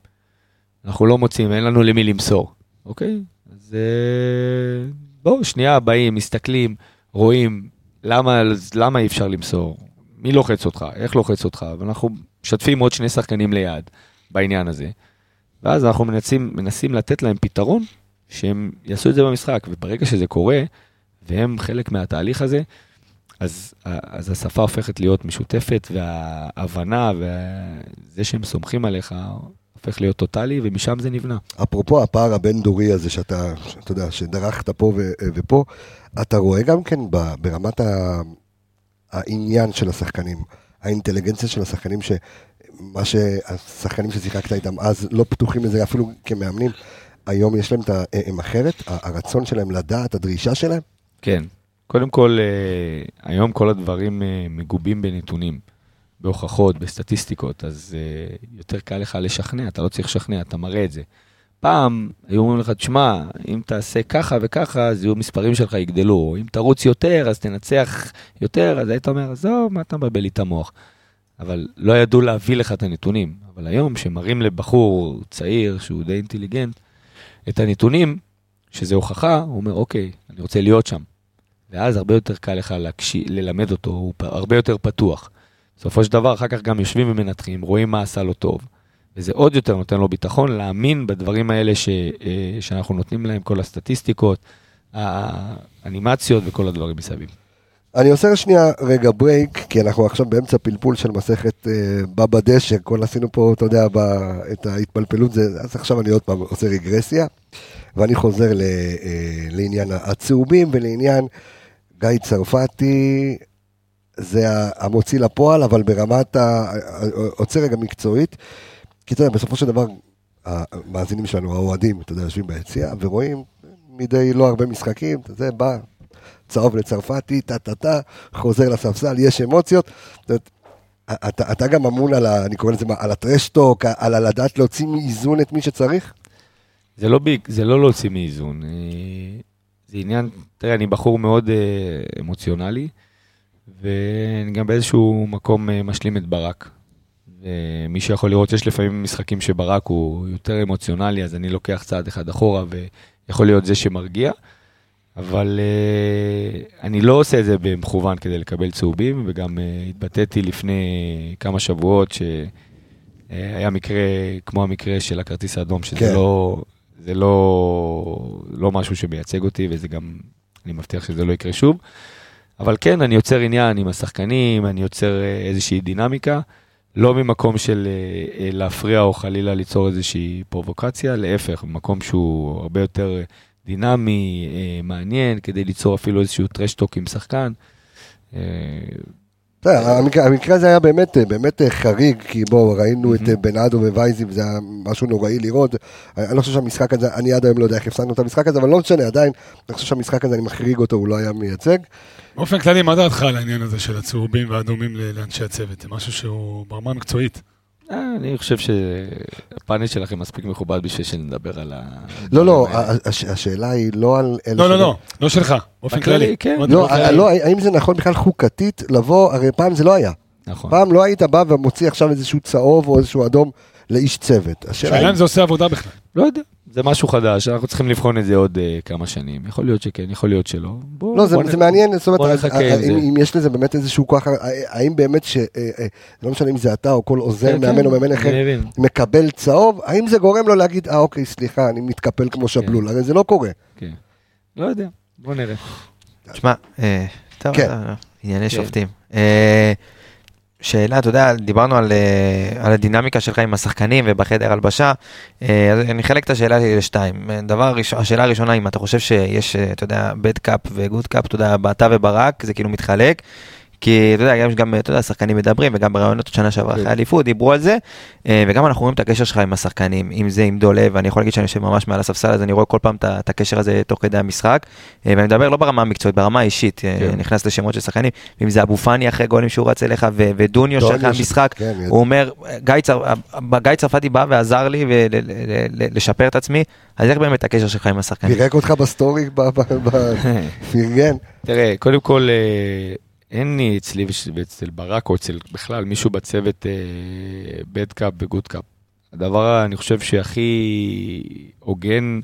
[SPEAKER 2] אנחנו לא מוצאים, אין לנו למי למסור, אוקיי? אז אה, בואו, שנייה, באים, מסתכלים, רואים, למה, למה אי אפשר למסור? מי לוחץ אותך? איך לוחץ אותך? ואנחנו משתפים עוד שני שחקנים ליד בעניין הזה. ואז אנחנו מנסים, מנסים לתת להם פתרון שהם יעשו את זה במשחק, וברגע שזה קורה, והם חלק מהתהליך הזה, אז, אז השפה הופכת להיות משותפת, וההבנה וזה שהם סומכים עליך, הופך להיות טוטאלי, ומשם זה נבנה.
[SPEAKER 1] אפרופו הפער הבין-דורי הזה שאתה, אתה יודע, שדרכת פה ו- ופה, אתה רואה גם כן ברמת ה- העניין של השחקנים, האינטליגנציה של השחקנים, שמה שהשחקנים ששיחקת איתם אז לא פתוחים לזה אפילו כמאמנים, היום יש להם את ה... הם אחרת, הרצון שלהם לדעת, הדרישה שלהם?
[SPEAKER 2] כן. קודם כל, אה, היום כל הדברים אה, מגובים בנתונים, בהוכחות, בסטטיסטיקות, אז אה, יותר קל לך לשכנע, אתה לא צריך לשכנע, אתה מראה את זה. פעם היו אומרים לך, תשמע, אם תעשה ככה וככה, אז יהיו מספרים שלך יגדלו, אם תרוץ יותר, אז תנצח יותר, אז היית אומר, עזוב, מה אתה מבלבל לי את המוח? אבל לא ידעו להביא לך את הנתונים. אבל היום, שמראים לבחור צעיר, שהוא די אינטליגנט, את הנתונים, שזה הוכחה, הוא אומר, אוקיי, אני רוצה להיות שם. ואז הרבה יותר קל לך להקשי, ללמד אותו, הוא הרבה יותר פתוח. בסופו של דבר, אחר כך גם יושבים ומנתחים, רואים מה עשה לו טוב. וזה עוד יותר נותן לו ביטחון להאמין בדברים האלה ש, אה, שאנחנו נותנים להם, כל הסטטיסטיקות, האנימציות וכל הדברים מסביב.
[SPEAKER 1] אני עושה שנייה רגע ברייק, כי אנחנו עכשיו באמצע פלפול של מסכת אה, בבא דשא, כל עשינו פה, אתה יודע, ב, את ההתפלפלות, זה, אז עכשיו אני עוד פעם עושה רגרסיה, ואני חוזר ל, אה, לעניין הצהובים ולעניין גיא צרפתי, זה המוציא לפועל, אבל ברמת ה... עוצר רגע מקצועית, כי אתה יודע, בסופו של דבר, המאזינים שלנו, האוהדים, אתה יודע, יושבים ביציע ורואים מדי לא הרבה משחקים, אתה יודע, בא צהוב לצרפתי, טה-טה-טה, חוזר לספסל, יש אמוציות. אתה, אתה גם אמון על, ה, אני קורא לזה, על הטרשטוק, על הלדעת להוציא מאיזון את מי שצריך?
[SPEAKER 2] זה לא, ביג- זה לא להוציא מאיזון. אה, זה עניין, תראה, אני בחור מאוד אה, אמוציונלי, ואני גם באיזשהו מקום אה, משלים את ברק. ומי שיכול לראות, יש לפעמים משחקים שברק הוא יותר אמוציונלי, אז אני לוקח צעד אחד אחורה, ויכול להיות זה שמרגיע. אבל uh, אני לא עושה את זה במכוון כדי לקבל צהובים, וגם uh, התבטאתי לפני כמה שבועות שהיה מקרה כמו המקרה של הכרטיס האדום, שזה
[SPEAKER 1] כן.
[SPEAKER 2] לא, זה לא, לא משהו שמייצג אותי, וזה גם, אני מבטיח שזה לא יקרה שוב. אבל כן, אני יוצר עניין עם השחקנים, אני יוצר אה, איזושהי דינמיקה, לא ממקום של אה, אה, להפריע או חלילה ליצור איזושהי פרובוקציה, להפך, במקום שהוא הרבה יותר אה, דינמי, מעניין, כדי ליצור אפילו איזשהו טרשטוק עם שחקן. אה,
[SPEAKER 1] יודע, המקרה, הזה היה באמת, באמת חריג, כי בואו, ראינו את בנאדו ווייזים, זה היה משהו נוראי לראות. אני לא חושב שהמשחק הזה, אני עד היום לא יודע איך הפסדנו את המשחק הזה, אבל לא משנה, עדיין, אני חושב שהמשחק הזה, אני מחריג אותו, הוא לא היה מייצג.
[SPEAKER 3] באופן כללי, מה דעתך על העניין הזה של הצהובים והאדומים לאנשי הצוות? זה משהו שהוא ברמה המקצועית.
[SPEAKER 2] אני חושב שהפאנל שלכם מספיק מכובד בשביל שנדבר על ה...
[SPEAKER 1] לא, לא, השאלה היא לא על... אלה
[SPEAKER 3] לא, לא, לא, לא שלך, באופן כללי.
[SPEAKER 2] כן.
[SPEAKER 1] לא,
[SPEAKER 3] כללי.
[SPEAKER 1] לא, האם זה נכון בכלל חוקתית לבוא, הרי פעם זה לא היה.
[SPEAKER 2] נכון.
[SPEAKER 1] פעם לא היית בא ומוציא עכשיו איזשהו צהוב או איזשהו אדום לאיש צוות. השאלה.
[SPEAKER 3] אם זה עושה עבודה בכלל.
[SPEAKER 2] לא יודע, זה משהו חדש, אנחנו צריכים לבחון את זה עוד uh, כמה שנים. יכול להיות שכן, יכול להיות שלא. בוא,
[SPEAKER 1] לא, זה,
[SPEAKER 2] בוא
[SPEAKER 1] זה
[SPEAKER 2] נ-
[SPEAKER 1] מעניין, זאת אומרת,
[SPEAKER 2] זה.
[SPEAKER 1] אם יש לזה באמת איזשהו כוח, האם באמת ש... אה, אה, לא משנה אם זה אתה או כל עוזר
[SPEAKER 2] כן,
[SPEAKER 1] מאמן
[SPEAKER 2] כן,
[SPEAKER 1] או מאמן אחר. מקבל צהוב, האם זה גורם לו להגיד, אה אוקיי, סליחה, אני מתקפל כמו שבלול, הרי זה לא קורה.
[SPEAKER 2] כן. לא יודע, בוא נראה.
[SPEAKER 4] תשמע, אה, טוב,
[SPEAKER 1] כן.
[SPEAKER 4] אה, ענייני
[SPEAKER 2] כן.
[SPEAKER 4] שופטים. שאלה, אתה יודע, דיברנו על, אה, על הדינמיקה שלך עם השחקנים ובחדר הלבשה, אה, אז אני אחלק את השאלה שלי לשתיים. דבר השאלה הראשונה, אם אתה חושב שיש, אה, אתה יודע, bad cop ו good cop, אתה יודע, אתה וברק, זה כאילו מתחלק. כי אתה יודע, יש גם, אתה יודע, שחקנים מדברים, וגם בראיונות שנה שעברה
[SPEAKER 2] כן.
[SPEAKER 4] אחרי האליפות, דיברו על זה, אה, וגם אנחנו רואים את הקשר שלך עם השחקנים, אם זה עם דולב, ואני יכול להגיד שאני יושב ממש מעל הספסל, אז אני רואה כל פעם את הקשר הזה תוך כדי המשחק, אה, ואני מדבר לא ברמה המקצועית, ברמה האישית, אה,
[SPEAKER 2] כן.
[SPEAKER 4] נכנס לשמות של שחקנים, אם זה אבו פאני אחרי גולים שהוא רץ אליך, ודוניו
[SPEAKER 1] דוניו
[SPEAKER 4] שאחרי המשחק,
[SPEAKER 1] כן.
[SPEAKER 4] הוא אומר, גיא, צר... גיא צרפתי בא ועזר לי לשפר את עצמי, אז איך באמת הקשר שלך עם השחקנים?
[SPEAKER 1] פירק אותך ב story, פרגן.
[SPEAKER 2] תראה, קודם כל, אין לי אצלי ואצל ברק או אצל בכלל מישהו בצוות bad cop ו good cop. הדבר, אני חושב שהכי הוגן,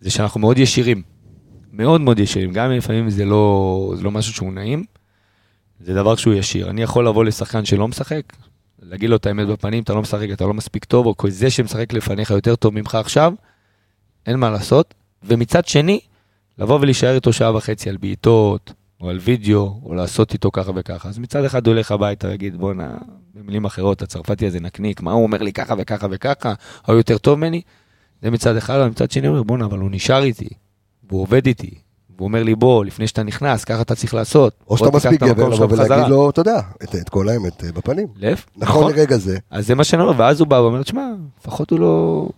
[SPEAKER 2] זה שאנחנו מאוד ישירים. מאוד מאוד ישירים, גם אם לפעמים זה לא, זה לא משהו שהוא נעים, זה דבר שהוא ישיר. אני יכול לבוא לשחקן שלא משחק, להגיד לו את האמת בפנים, אתה לא משחק, אתה לא מספיק טוב, או זה שמשחק לפניך יותר טוב ממך עכשיו, אין מה לעשות. ומצד שני, לבוא ולהישאר איתו שעה וחצי על בעיטות, או על וידאו, או לעשות איתו ככה וככה. אז מצד אחד הוא הולך הביתה ויגיד, בואנה, במילים אחרות, הצרפתי הזה נקניק, מה הוא אומר לי ככה וככה וככה, הוא יותר טוב ממני? זה מצד אחד, אבל מצד שני הוא אומר, בואנה, אבל הוא נשאר איתי, והוא עובד איתי, והוא אומר לי, בוא, לפני שאתה נכנס, ככה אתה צריך לעשות.
[SPEAKER 1] או שאתה מספיק גבר לבוא ולהגיד
[SPEAKER 2] בחזרה."
[SPEAKER 1] לו, אתה יודע, את את כל האמת אה, בפנים.
[SPEAKER 2] לב,
[SPEAKER 1] נכון לרגע זה.
[SPEAKER 2] אז זה מה שאני אומר, ואז הוא בא ואומר, תשמע, לפחות הוא לא...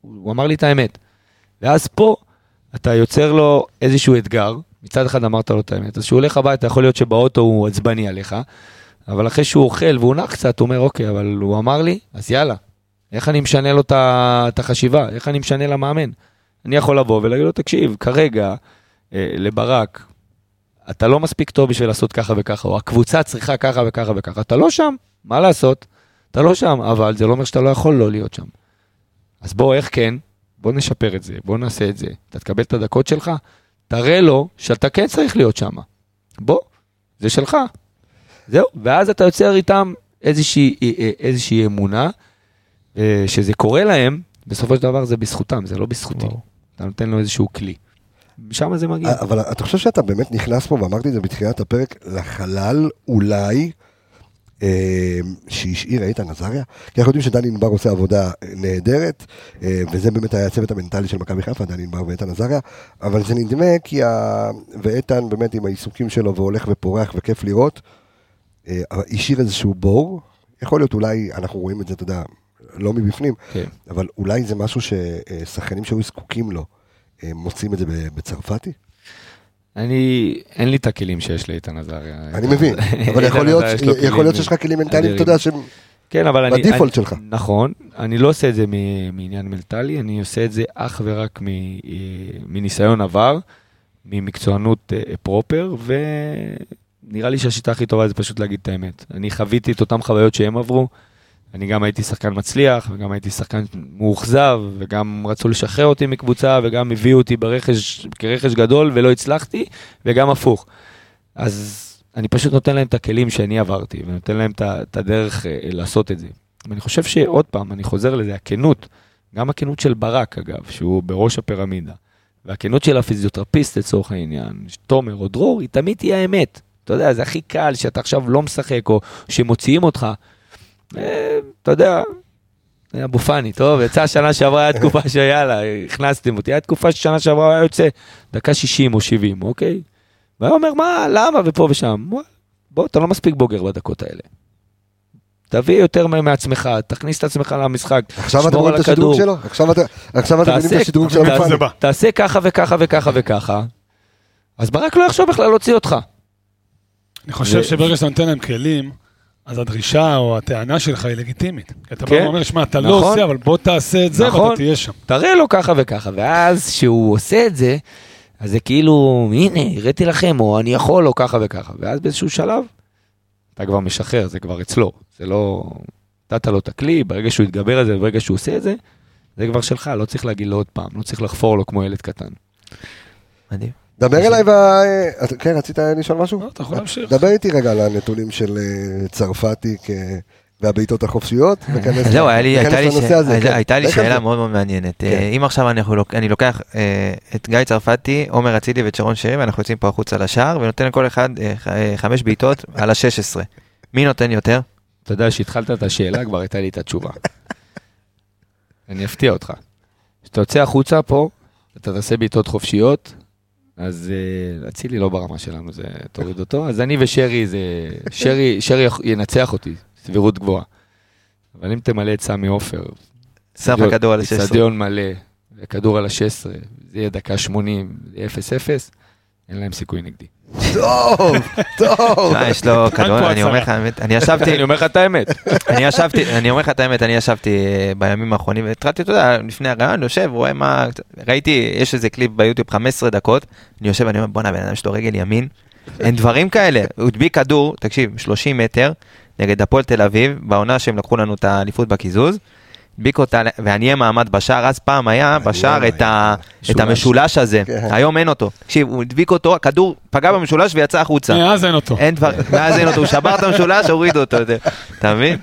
[SPEAKER 2] הוא אמר לי את האמת. ואז פה אתה יוצר לו איזשהו אתגר, מצד אחד אמרת לו את האמת, אז כשהוא הולך הביתה, יכול להיות שבאוטו הוא עצבני עליך, אבל אחרי שהוא אוכל והוא נח קצת, הוא אומר, אוקיי, אבל הוא אמר לי, אז יאללה, איך אני משנה לו את החשיבה, איך אני משנה למאמן? אני יכול לבוא ולהגיד לו, תקשיב, כרגע, אה, לברק, אתה לא מספיק טוב בשביל לעשות ככה וככה, או הקבוצה צריכה ככה וככה וככה, אתה לא שם, מה לעשות? אתה לא שם, אבל זה לא אומר שאתה לא יכול לא להיות שם. אז בוא, איך כן? בוא נשפר את זה, בוא נעשה את זה. אתה תקבל את הדקות שלך, תראה לו שאתה כן צריך להיות שם. בוא, זה שלך. זהו, ואז אתה יוצר איתם איזושהי, אה, אה, איזושהי אמונה, אה, שזה קורה להם, בסופו של דבר זה בזכותם, זה לא בזכותי. אתה נותן לו איזשהו כלי. משם זה מגיע.
[SPEAKER 1] אבל אתה חושב שאתה באמת נכנס פה, ואמרתי את זה בתחילת הפרק, לחלל אולי שהשאיר איתן עזריה? כי אנחנו יודעים שדני ענבר עושה עבודה אה, נהדרת, אה, וזה באמת היה הצוות המנטלי של מכבי חיפה, דני ענבר ואיתן עזריה, אבל זה נדמה כי ה... ואיתן באמת עם העיסוקים שלו והולך ופורח וכיף לראות, אה, השאיר איזשהו בור, יכול להיות אולי, אנחנו רואים את זה, אתה יודע, לא מבפנים,
[SPEAKER 2] כן.
[SPEAKER 1] אבל אולי זה משהו ששחקנים שהיו זקוקים לו, מוצאים את זה בצרפתי?
[SPEAKER 2] אני, אין לי את הכלים שיש לאיתן עזריה.
[SPEAKER 1] אני מבין, אבל יכול להיות, יכול שיש לך כלים מנטליים. אתה יודע, שהם...
[SPEAKER 2] כן, אבל אני...
[SPEAKER 1] בדיפולט שלך.
[SPEAKER 2] נכון, אני לא עושה את זה מעניין מנטלי, אני עושה את זה אך ורק אה, מניסיון עבר, ממקצוענות אה, פרופר, ונראה לי שהשיטה הכי טובה זה פשוט להגיד את האמת. אני חוויתי את אותן חוויות שהם עברו, אני גם הייתי שחקן מצליח, וגם הייתי שחקן מאוכזב, וגם רצו לשחרר אותי מקבוצה, וגם הביאו אותי ברכש, כרכש גדול ולא הצלחתי, וגם הפוך. אז אני פשוט נותן להם את הכלים שאני עברתי, ונותן להם את הדרך אה, לעשות את זה. ואני חושב שעוד פעם, אני חוזר לזה, הכנות, גם הכנות של ברק אגב, שהוא בראש הפירמידה, והכנות של הפיזיותרפיסט לצורך העניין, תומר או דרור, היא תמיד תהיה האמת. אתה יודע, זה הכי קל שאתה עכשיו לא משחק, או שמוציאים אותך. אה, אתה יודע, אבו פאני, טוב, יצא שנה שעברה, היה תקופה שיאללה, הכנסתם אותי, היה תקופה ששנה שעברה היה יוצא דקה 60 או 70, אוקיי? והיה אומר, מה, למה, ופה ושם. בוא, אתה לא מספיק בוגר בדקות האלה. תביא יותר מעצמך, תכניס את עצמך למשחק,
[SPEAKER 1] עכשיו אתה רואה
[SPEAKER 2] על
[SPEAKER 1] את השדרוג. שלו? עכשיו אתה עכשיו אתה מבין את השדרוג של אבו פאני?
[SPEAKER 2] תעשה ככה וככה וככה וככה, אז ברק לא יחשוב בכלל להוציא אותך.
[SPEAKER 3] אני חושב שברגע שאתה נותן להם כלים, אז הדרישה או הטענה שלך היא לגיטימית. כי אתה
[SPEAKER 2] כן.
[SPEAKER 3] ואומר, שמע, אתה לא
[SPEAKER 2] נכון.
[SPEAKER 3] עושה, אבל בוא תעשה את זה
[SPEAKER 2] נכון.
[SPEAKER 3] ואתה תהיה שם.
[SPEAKER 2] תראה לו ככה וככה, ואז כשהוא עושה את זה, אז זה כאילו, הנה, הראיתי לכם, או אני יכול, או ככה וככה, ואז באיזשהו שלב, אתה כבר משחרר, זה כבר אצלו, זה לא... נתת לו את הכלי, ברגע שהוא יתגבר על זה, ברגע שהוא עושה את זה, זה כבר שלך, לא צריך להגיד לו עוד פעם, לא צריך לחפור לו כמו ילד קטן.
[SPEAKER 4] מדהים.
[SPEAKER 1] דבר אליי, אתה- כן, רצית לשאול משהו?
[SPEAKER 3] לא, אתה יכול להמשיך.
[SPEAKER 1] דבר איתי רגע על הנתונים של אה, צרפתי כ- והבעיטות החופשיות, וכנס
[SPEAKER 4] זהו,
[SPEAKER 1] וכנס
[SPEAKER 4] הייתה לי
[SPEAKER 1] לנושא
[SPEAKER 4] ש-
[SPEAKER 1] הזה,
[SPEAKER 4] הייתה-
[SPEAKER 1] כן.
[SPEAKER 4] לי שאלה. מאוד מאוד מעניינת.
[SPEAKER 1] כן.
[SPEAKER 4] אה, אם עכשיו אני לוקח אה, את גיא צרפתי, עומר אצילי ואת שרון שרי, ואנחנו יוצאים פה החוצה לשער, ונותן לכל אחד אה, אה, חמש בעיטות על ה-16. מי נותן יותר?
[SPEAKER 2] אתה יודע, כשהתחלת את השאלה, כבר הייתה לי את התשובה. אני אפתיע אותך. כשאתה יוצא החוצה פה, אתה תעשה בעיטות חופשיות, אז אה, אצילי לא ברמה שלנו, זה תוריד אותו. אז אני ושרי, זה... שרי, שרי ינצח אותי, סבירות גבוהה. אבל אם תמלא את סמי עופר,
[SPEAKER 4] שם לך כדור על ה-16.
[SPEAKER 2] אצטדיון מלא, וכדור על ה-16, זה יהיה דקה 80, זה יהיה 0-0, אין להם סיכוי נגדי.
[SPEAKER 1] טוב, טוב.
[SPEAKER 4] שמע, יש לו כדור,
[SPEAKER 3] פה
[SPEAKER 4] אני אומר לך. האמת, אני ישבתי,
[SPEAKER 2] אני אומר לך את האמת.
[SPEAKER 4] אני ישבתי, אני אומר לך את האמת, אני ישבתי אה, בימים האחרונים, והתחלתי, אתה יודע, לפני הרעיון, יושב, רואה מה, ראיתי, יש איזה קליפ ביוטיוב 15 דקות, אני יושב, אני אומר, בואנה, בן אדם יש לו רגל ימין, אין דברים כאלה, הוא הדביק כדור, תקשיב, 30 מטר, נגד הפועל תל אביב, בעונה שהם לקחו לנו את האליפות בקיזוז, הדביק אותה, ואני אהיה מעמד בשער, אז פעם היה בשער את ה- את המשולש הזה,
[SPEAKER 1] כן.
[SPEAKER 4] היום אין אותו, תקשיב, הוא הדביק אותו, הכדור פגע במשולש ויצא החוצה.
[SPEAKER 3] מאז אין אותו.
[SPEAKER 4] אין דבר, מאז אין אותו, הוא שבר את המשולש, הוריד אותו, אתה- אתה מבין?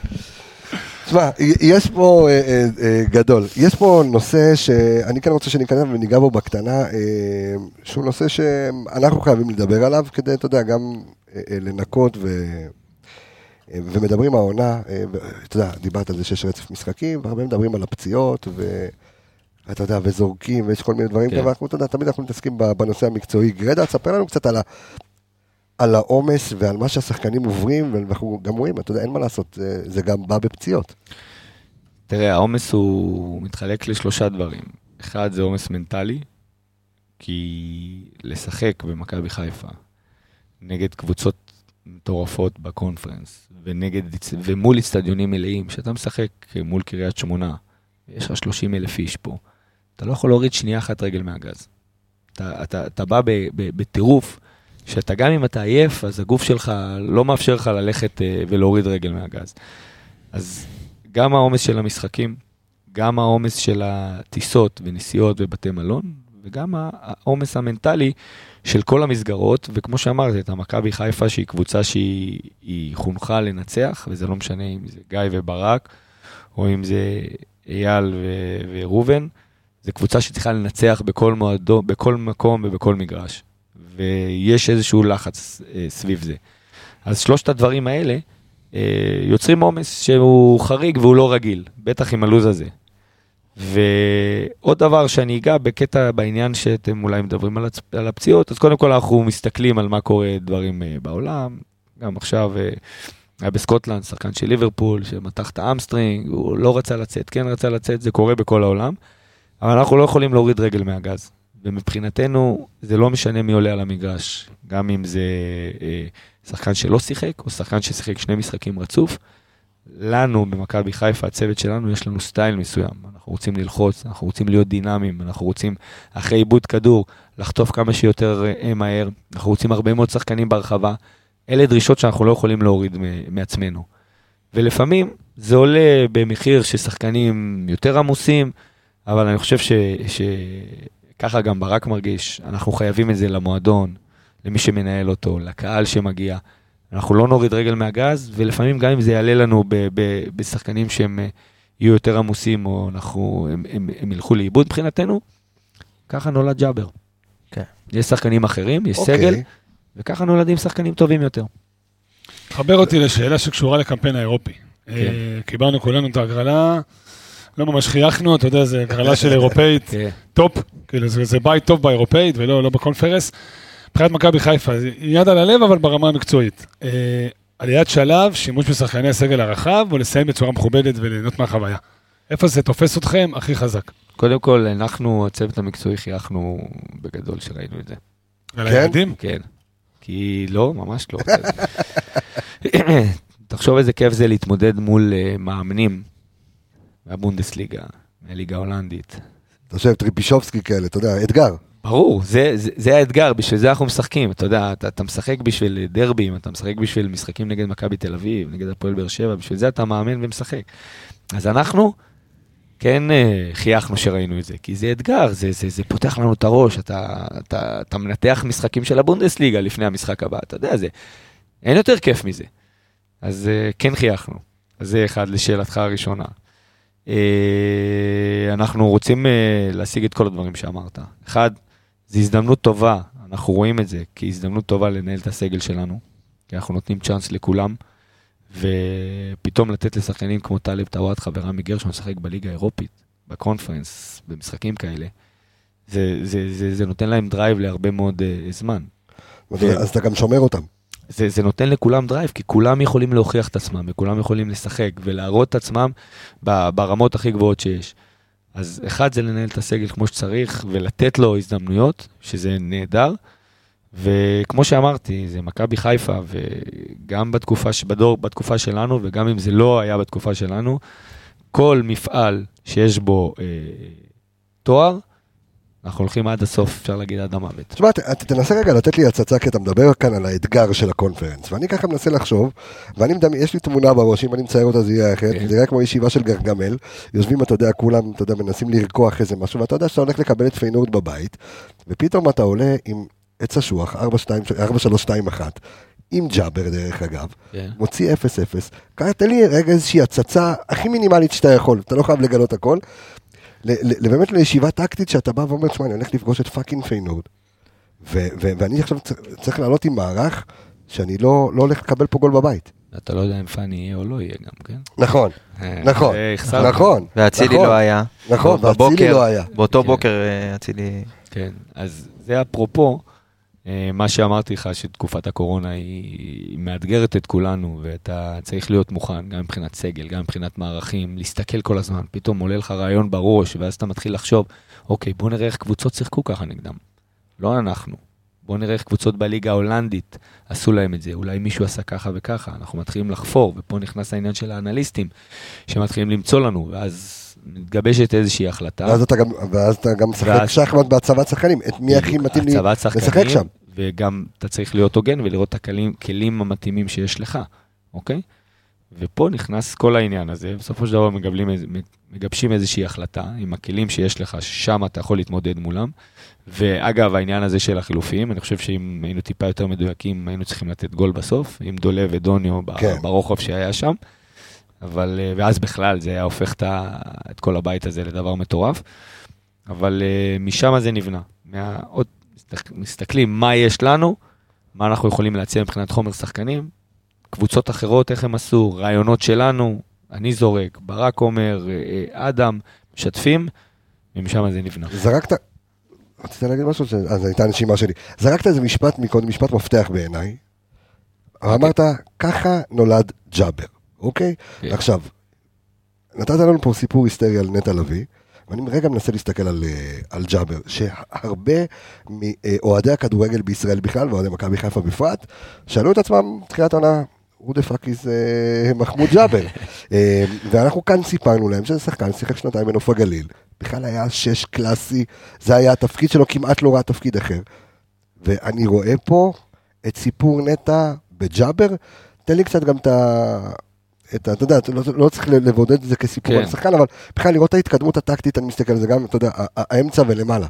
[SPEAKER 1] תשמע, יש פה אה, אה, אה, גדול, יש פה נושא שאני כן רוצה שניכנס וניגע בו בקטנה, אה, שהוא נושא שאנחנו חייבים לדבר עליו כדי, אתה יודע, גם אה, אה, לנקות ו... אה, ומדברים העונה, אה, אתה יודע, דיברת על זה שיש רצף משחקים, והרבה מדברים על הפציעות, ואתה יודע, וזורקים, ויש כל מיני דברים
[SPEAKER 2] כן.
[SPEAKER 1] ואנחנו, אתה יודע, תמיד אנחנו מתעסקים בנושא המקצועי. גרדה, תספר לנו קצת על ה... על העומס ועל מה שהשחקנים עוברים, ואנחנו גם רואים, אתה יודע, אין מה לעשות, זה, זה גם בא בפציעות.
[SPEAKER 2] תראה, העומס הוא מתחלק לשלושה דברים. אחד זה עומס מנטלי, כי לשחק במכבי חיפה נגד קבוצות מטורפות בקונפרנס, ונגד, ומול אצטדיונים מלאים, שאתה משחק מול קריית שמונה, יש לך 30 אלף איש פה, אתה לא יכול להוריד שנייה אחת רגל מהגז. אתה, אתה, אתה בא בטירוף, שאתה גם אם אתה עייף, אז הגוף שלך לא מאפשר לך ללכת אה, ולהוריד רגל מהגז. אז גם העומס של המשחקים, גם העומס של הטיסות ונסיעות ובתי מלון, וגם העומס המנטלי של כל המסגרות, וכמו שאמרתי, את המכבי חיפה שהיא קבוצה שהיא היא חונכה לנצח, וזה לא משנה אם זה גיא וברק, או אם זה אייל ו- וראובן, זו קבוצה שצריכה לנצח בכל מועדו, בכל מקום ובכל מגרש. ויש איזשהו לחץ אה, סביב זה. אז שלושת הדברים האלה אה, יוצרים עומס שהוא חריג והוא לא רגיל, בטח עם הלו"ז הזה. ועוד דבר שאני אגע בקטע בעניין שאתם אולי מדברים על, הצ... על הפציעות, אז קודם כל אנחנו מסתכלים על מה קורה דברים אה, בעולם. גם עכשיו אה, היה בסקוטלנד שחקן של ליברפול שמתח את ה hamstring, הוא לא רצה לצאת, כן רצה לצאת, זה קורה בכל העולם. אבל אנחנו לא יכולים להוריד רגל מהגז. ומבחינתנו זה לא משנה מי עולה על המגרש, גם אם זה אה, שחקן שלא שיחק או שחקן ששיחק שני משחקים רצוף. לנו במכבי חיפה, הצוות שלנו, יש לנו style מסוים. אנחנו רוצים ללחוץ, אנחנו רוצים להיות דינמיים, אנחנו רוצים אחרי עיבוד כדור לחטוף כמה שיותר אה, מהר, אנחנו רוצים הרבה מאוד שחקנים ברחבה. אלה דרישות שאנחנו לא יכולים להוריד מעצמנו. ולפעמים זה עולה במחיר ששחקנים יותר עמוסים, אבל אני חושב ש... שככה גם ברק מרגיש, אנחנו חייבים את זה למועדון, למי שמנהל אותו, לקהל שמגיע. אנחנו לא נוריד רגל מהגז, ולפעמים גם אם זה יעלה לנו ב- ב- בשחקנים שהם אה, יהיו יותר עמוסים, או אנחנו, הם, הם, הם ילכו לאיבוד מבחינתנו, ככה נולד ג'אבר.
[SPEAKER 4] כן.
[SPEAKER 2] יש שחקנים אחרים, יש
[SPEAKER 1] אוקיי.
[SPEAKER 2] סגל, וככה נולדים שחקנים טובים יותר.
[SPEAKER 3] חבר אותי לשאלה שקשורה לקמפיין האירופי.
[SPEAKER 2] כן.
[SPEAKER 3] אה, קיבלנו כולנו את ההגרלה, לא ממש חייכנו, אתה יודע, זו הגרלה של אירופאית
[SPEAKER 2] כן.
[SPEAKER 3] top, כאילו זה, זה בית טוב באירופאית ולא לא בקונפרנס. מבחינת מכבי חיפה, יד על הלב, אבל ברמה המקצועית. אה, עליית שלב, שימוש בשחקני הסגל הרחב, או לסיים בצורה מכובדת וליהנות מהחוויה. איפה זה תופס אתכם הכי חזק?
[SPEAKER 2] קודם כל, אנחנו, הצוות המקצועי, חייכנו בגדול שראינו את זה.
[SPEAKER 3] על
[SPEAKER 1] כן?
[SPEAKER 3] הילדים?
[SPEAKER 2] כן. כי לא, ממש לא. תחשוב איזה כיף זה להתמודד מול אה, מאמנים מהבונדסליגה, מהליגה ההולנדית.
[SPEAKER 1] אתה חושב, טריפישובסקי כאלה, אתה יודע, אתגר.
[SPEAKER 2] ברור, זה, זה, זה האתגר, בשביל זה אנחנו משחקים. אתה יודע, אתה, אתה משחק בשביל דרבים, אתה משחק בשביל משחקים נגד מכבי תל אביב, נגד הפועל באר שבע, בשביל זה אתה מאמן ומשחק. אז אנחנו כן אה, חייכנו שראינו את זה, כי זה אתגר, זה, זה, זה פותח לנו את הראש, אתה, אתה, אתה מנתח משחקים של הבונדסליגה לפני המשחק הבא, אתה יודע, זה, אין יותר כיף מזה. אז אה, כן חייכנו. אז זה אחד לשאלתך הראשונה. אה, אנחנו רוצים להשיג את כל הדברים שאמרת. אחד, זו הזדמנות טובה, אנחנו רואים את זה כהזדמנות טובה לנהל את הסגל שלנו, כי אנחנו נותנים צ'אנס לכולם, ופתאום לתת לשחקנים כמו טלב טוואטחה ורמי גרשון לשחק בליגה האירופית, בקונפרנס, במשחקים כאלה, זה, זה, זה, זה נותן להם drive להרבה מאוד אה, זמן.
[SPEAKER 1] אז- אז אתה גם שומר אותם.
[SPEAKER 2] זה, זה נותן לכולם drive, כי כולם יכולים להוכיח את עצמם, וכולם יכולים לשחק ולהראות את עצמם ברמות הכי גבוהות שיש. אז אחד זה לנהל את הסגל כמו שצריך, ולתת לו הזדמנויות, שזה נהדר. וכמו שאמרתי, זה מכבי חיפה, וגם בתקופה, ש- בדור, בתקופה שלנו, וגם אם זה לא היה בתקופה שלנו, כל מפעל שיש בו אה, תואר, אנחנו הולכים עד הסוף, אפשר להגיד עד המוות.
[SPEAKER 1] תשמע, תנסה רגע לתת לי הצצה, כי אתה מדבר כאן על האתגר של הקונפרנס, ואני ככה מנסה לחשוב, ואני מדמי, יש לי תמונה בראש, אם אני מצייר אותה זה יהיה אחרת,
[SPEAKER 2] כן.
[SPEAKER 1] זה נראה כמו ישיבה של גרגמל, יושבים, אתה יודע, כולם, אתה יודע, מנסים לרקוח איזה משהו, ואתה יודע שאתה הולך לקבל את פיינורד בבית, ופתאום אתה עולה עם עץ אשוח, 4321, עם ג'אבר דרך אגב,
[SPEAKER 2] כן.
[SPEAKER 1] מוציא 0-0, ככה תן לי רגע איזושהי הצצה הכי מינימלית שאתה יכול, אתה לא חייב לגלות הכל, באמת לישיבה טקטית שאתה בא ואומר, תשמע, אני הולך לפגוש את fucking פיינורד, ואני עכשיו צריך לעלות עם מערך שאני לא, לא הולך לקבל פה גול בבית.
[SPEAKER 2] אתה לא יודע אם פאני יהיה או לא יהיה גם, כן?
[SPEAKER 1] נכון,
[SPEAKER 2] אה,
[SPEAKER 1] נכון,
[SPEAKER 2] החסרנו.
[SPEAKER 1] נכון.
[SPEAKER 4] ואצילי
[SPEAKER 1] נכון,
[SPEAKER 4] לא היה.
[SPEAKER 1] נכון, ואצילי לא היה.
[SPEAKER 4] באותו
[SPEAKER 2] כן.
[SPEAKER 4] בוקר אה, אצילי...
[SPEAKER 2] כן, אז זה אפרופו אה, מה שאמרתי לך, שתקופת הקורונה היא מאתגרת את כולנו, ואתה צריך להיות מוכן, גם מבחינת סגל, גם מבחינת מערכים, להסתכל כל הזמן, פתאום עולה לך רעיון בראש, ואז אתה מתחיל לחשוב, אוקיי, בוא נראה איך קבוצות שיחקו ככה נגדם. לא אנחנו. בוא נראה איך קבוצות בליגה ההולנדית עשו להם את זה, אולי מישהו עשה ככה וככה, אנחנו מתחילים לחפור, ופה נכנס העניין של האנליסטים, שמתחילים למצוא לנו, ואז מתגבשת איזושהי החלטה.
[SPEAKER 1] ואז אתה גם, ואז אתה גם משחק
[SPEAKER 2] ואז-
[SPEAKER 1] שחמט בהצבת שחקנים, את מי הכי מתאים לי לשחק שם.
[SPEAKER 2] וגם אתה צריך להיות הוגן ולראות את הכלים כלים המתאימים שיש לך, אוקיי? ופה נכנס כל העניין הזה, בסופו של דבר מגבלים, מגבשים איזושהי החלטה עם הכלים שיש לך, ששם אתה יכול להתמודד מולם. ואגב, העניין הזה של החילופים, אני חושב שאם היינו טיפה יותר מדויקים, היינו צריכים לתת גול בסוף, עם דולב ודוניו
[SPEAKER 1] כן.
[SPEAKER 2] ברוחב שהיה שם. אבל, אה, ואז בכלל זה היה הופך את כל הבית הזה לדבר מטורף. אבל אה, משם זה נבנה. מה, עוד מסתכל- מסתכלים מה יש לנו, מה אנחנו יכולים להציע מבחינת חומר שחקנים, קבוצות אחרות, איך הם עשו, רעיונות שלנו, אני זורק, ברק אומר, אה, אדם, משתפים, ומשם זה נבנה.
[SPEAKER 1] זרקת, רצית להגיד משהו? אז הייתה הנשימה שלי. זרקת איזה משפט מקודם, משפט מפתח בעיניי. אמרת, ככה נולד ג'אבר, אוקיי?
[SPEAKER 2] כן.
[SPEAKER 1] עכשיו, נתת לנו פה סיפור היסטרי על נטע לביא, ואני רגע מנסה להסתכל על, אה, על ג'אבר, שהרבה מאוהדי הכדורגל בישראל בכלל, ואוהדי מכבי חיפה בפרט, שאלו את עצמם תחילת העונה, who the fuck is אה, מחמוד ג'אבר? אה, ואנחנו כאן סיפרנו להם שזה שחקן, שיחק שנתיים בנוף הגליל, בכלל היה שש קלאסי, זה היה התפקיד שלו, כמעט לא ראה תפקיד אחר. ואני רואה פה את סיפור נטע בג'אבר, תן לי קצת גם את ה... את ה... אתה יודע, לא, לא צריך לבודד את זה כסיפור
[SPEAKER 2] כן.
[SPEAKER 1] על שחקן, אבל בכלל לראות את ההתקדמות הטקטית, אני מסתכל על זה גם, אתה יודע, האמצע ולמעלה.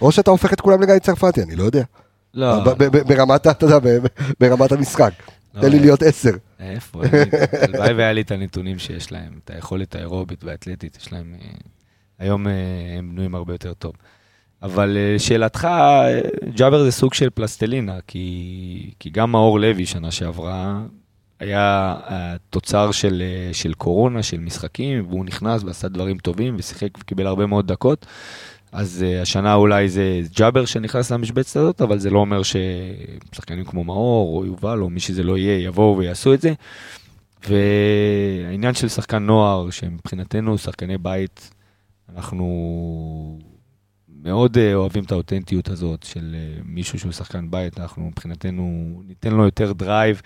[SPEAKER 1] או שאתה הופך את כולם לגיא צרפתי, אני לא יודע.
[SPEAKER 2] לא,
[SPEAKER 1] ב- ב- ב- ברמת, אתה יודע, ברמת המשחק.
[SPEAKER 2] לא,
[SPEAKER 1] תן לי
[SPEAKER 2] אה,
[SPEAKER 1] להיות עשר.
[SPEAKER 2] איפה? הלוואי והיה לי את הנתונים שיש להם, את היכולת האירובית והאתלטית, יש להם... אה, היום אה, הם בנויים הרבה יותר טוב. אבל שאלתך, ג'אבר זה סוג של פלסטלינה, כי, כי גם מאור לוי שנה שעברה היה התוצר של, אה, של קורונה, של משחקים, והוא נכנס ועשה דברים טובים ושיחק וקיבל הרבה מאוד דקות. אז uh, השנה אולי זה ג'אבר שנכנס למשבצת הזאת, אבל זה לא אומר ששחקנים כמו מאור או יובל או מי שזה לא יהיה יבואו ויעשו את זה. והעניין של שחקן נוער, שמבחינתנו שחקני בית, אנחנו מאוד אה, אוהבים את האותנטיות הזאת של אה, מישהו שהוא שחקן בית, אנחנו מבחינתנו ניתן לו יותר drive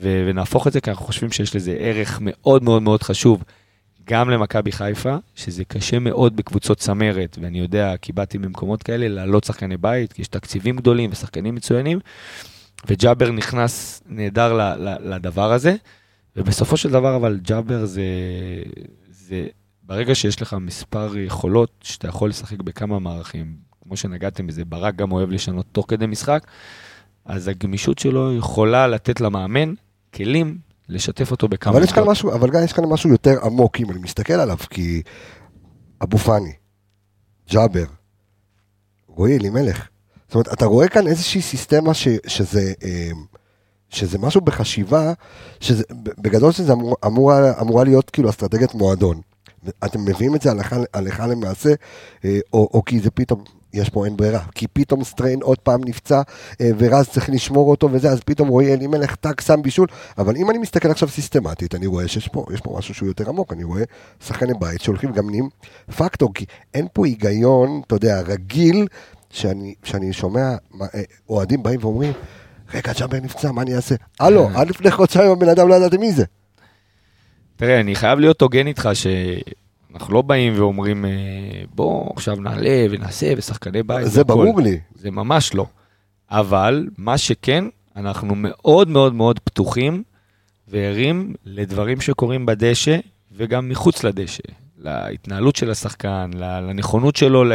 [SPEAKER 2] ונהפוך את זה, כי אנחנו חושבים שיש לזה ערך מאוד מאוד מאוד חשוב. גם למכבי חיפה, שזה קשה מאוד בקבוצות צמרת, ואני יודע, כי באתי ממקומות כאלה, להעלות שחקני בית, כי יש תקציבים גדולים ושחקנים מצוינים, וג'אבר נכנס נהדר לדבר הזה, ובסופו של דבר, אבל ג'אבר זה, זה, ברגע שיש לך מספר יכולות, שאתה יכול לשחק בכמה מערכים, כמו שנגעתם בזה, ברק גם אוהב לשנות תוך כדי משחק, אז הגמישות שלו יכולה לתת למאמן כלים לשתף אותו בכמה
[SPEAKER 1] אבל יש כאן. משהו, אבל גיא, יש כאן משהו יותר עמוק, אם אני מסתכל עליו, כי אבו פאני, ג'אבר, רועי אלימלך. זאת אומרת, אתה רואה כאן איזושהי סיסטמה ש, שזה, אה, שזה משהו בחשיבה, שזה, בגדול שזה אמור, אמורה, אמורה להיות כאילו אסטרטגיית מועדון. אתם מביאים את זה הלכה, הלכה למעשה, אה, או, או כי זה פתאום, יש פה אין ברירה, כי פתאום סטריין עוד פעם נפצע, אה, ורז צריך לשמור אותו וזה, אז פתאום רועי אלימלך טאק שם בישול, אבל אם אני מסתכל עכשיו סיסטמטית, אני רואה שיש פה, יש פה משהו שהוא יותר עמוק, אני רואה שחקני בית שהולכים גם נהיים פקטור, כי אין פה היגיון, אתה יודע, רגיל, שאני, שאני שומע אה, אוהדים באים ואומרים, רגע, ג'אבר נפצע, מה אני אעשה? הלו, עד לפני חודשיים הבן אדם לא ידעתם מי זה.
[SPEAKER 2] תראה, אני חייב להיות הוגן איתך שאנחנו לא באים ואומרים, אה, בוא עכשיו נעלה ונעשה ושחקני בית.
[SPEAKER 1] זה
[SPEAKER 2] והכל."
[SPEAKER 1] ברור לי.
[SPEAKER 2] זה ממש לא. אבל מה שכן, אנחנו מאוד מאוד מאוד פתוחים וערים לדברים שקורים בדשא וגם מחוץ לדשא. להתנהלות של השחקן, לנכונות שלו ל-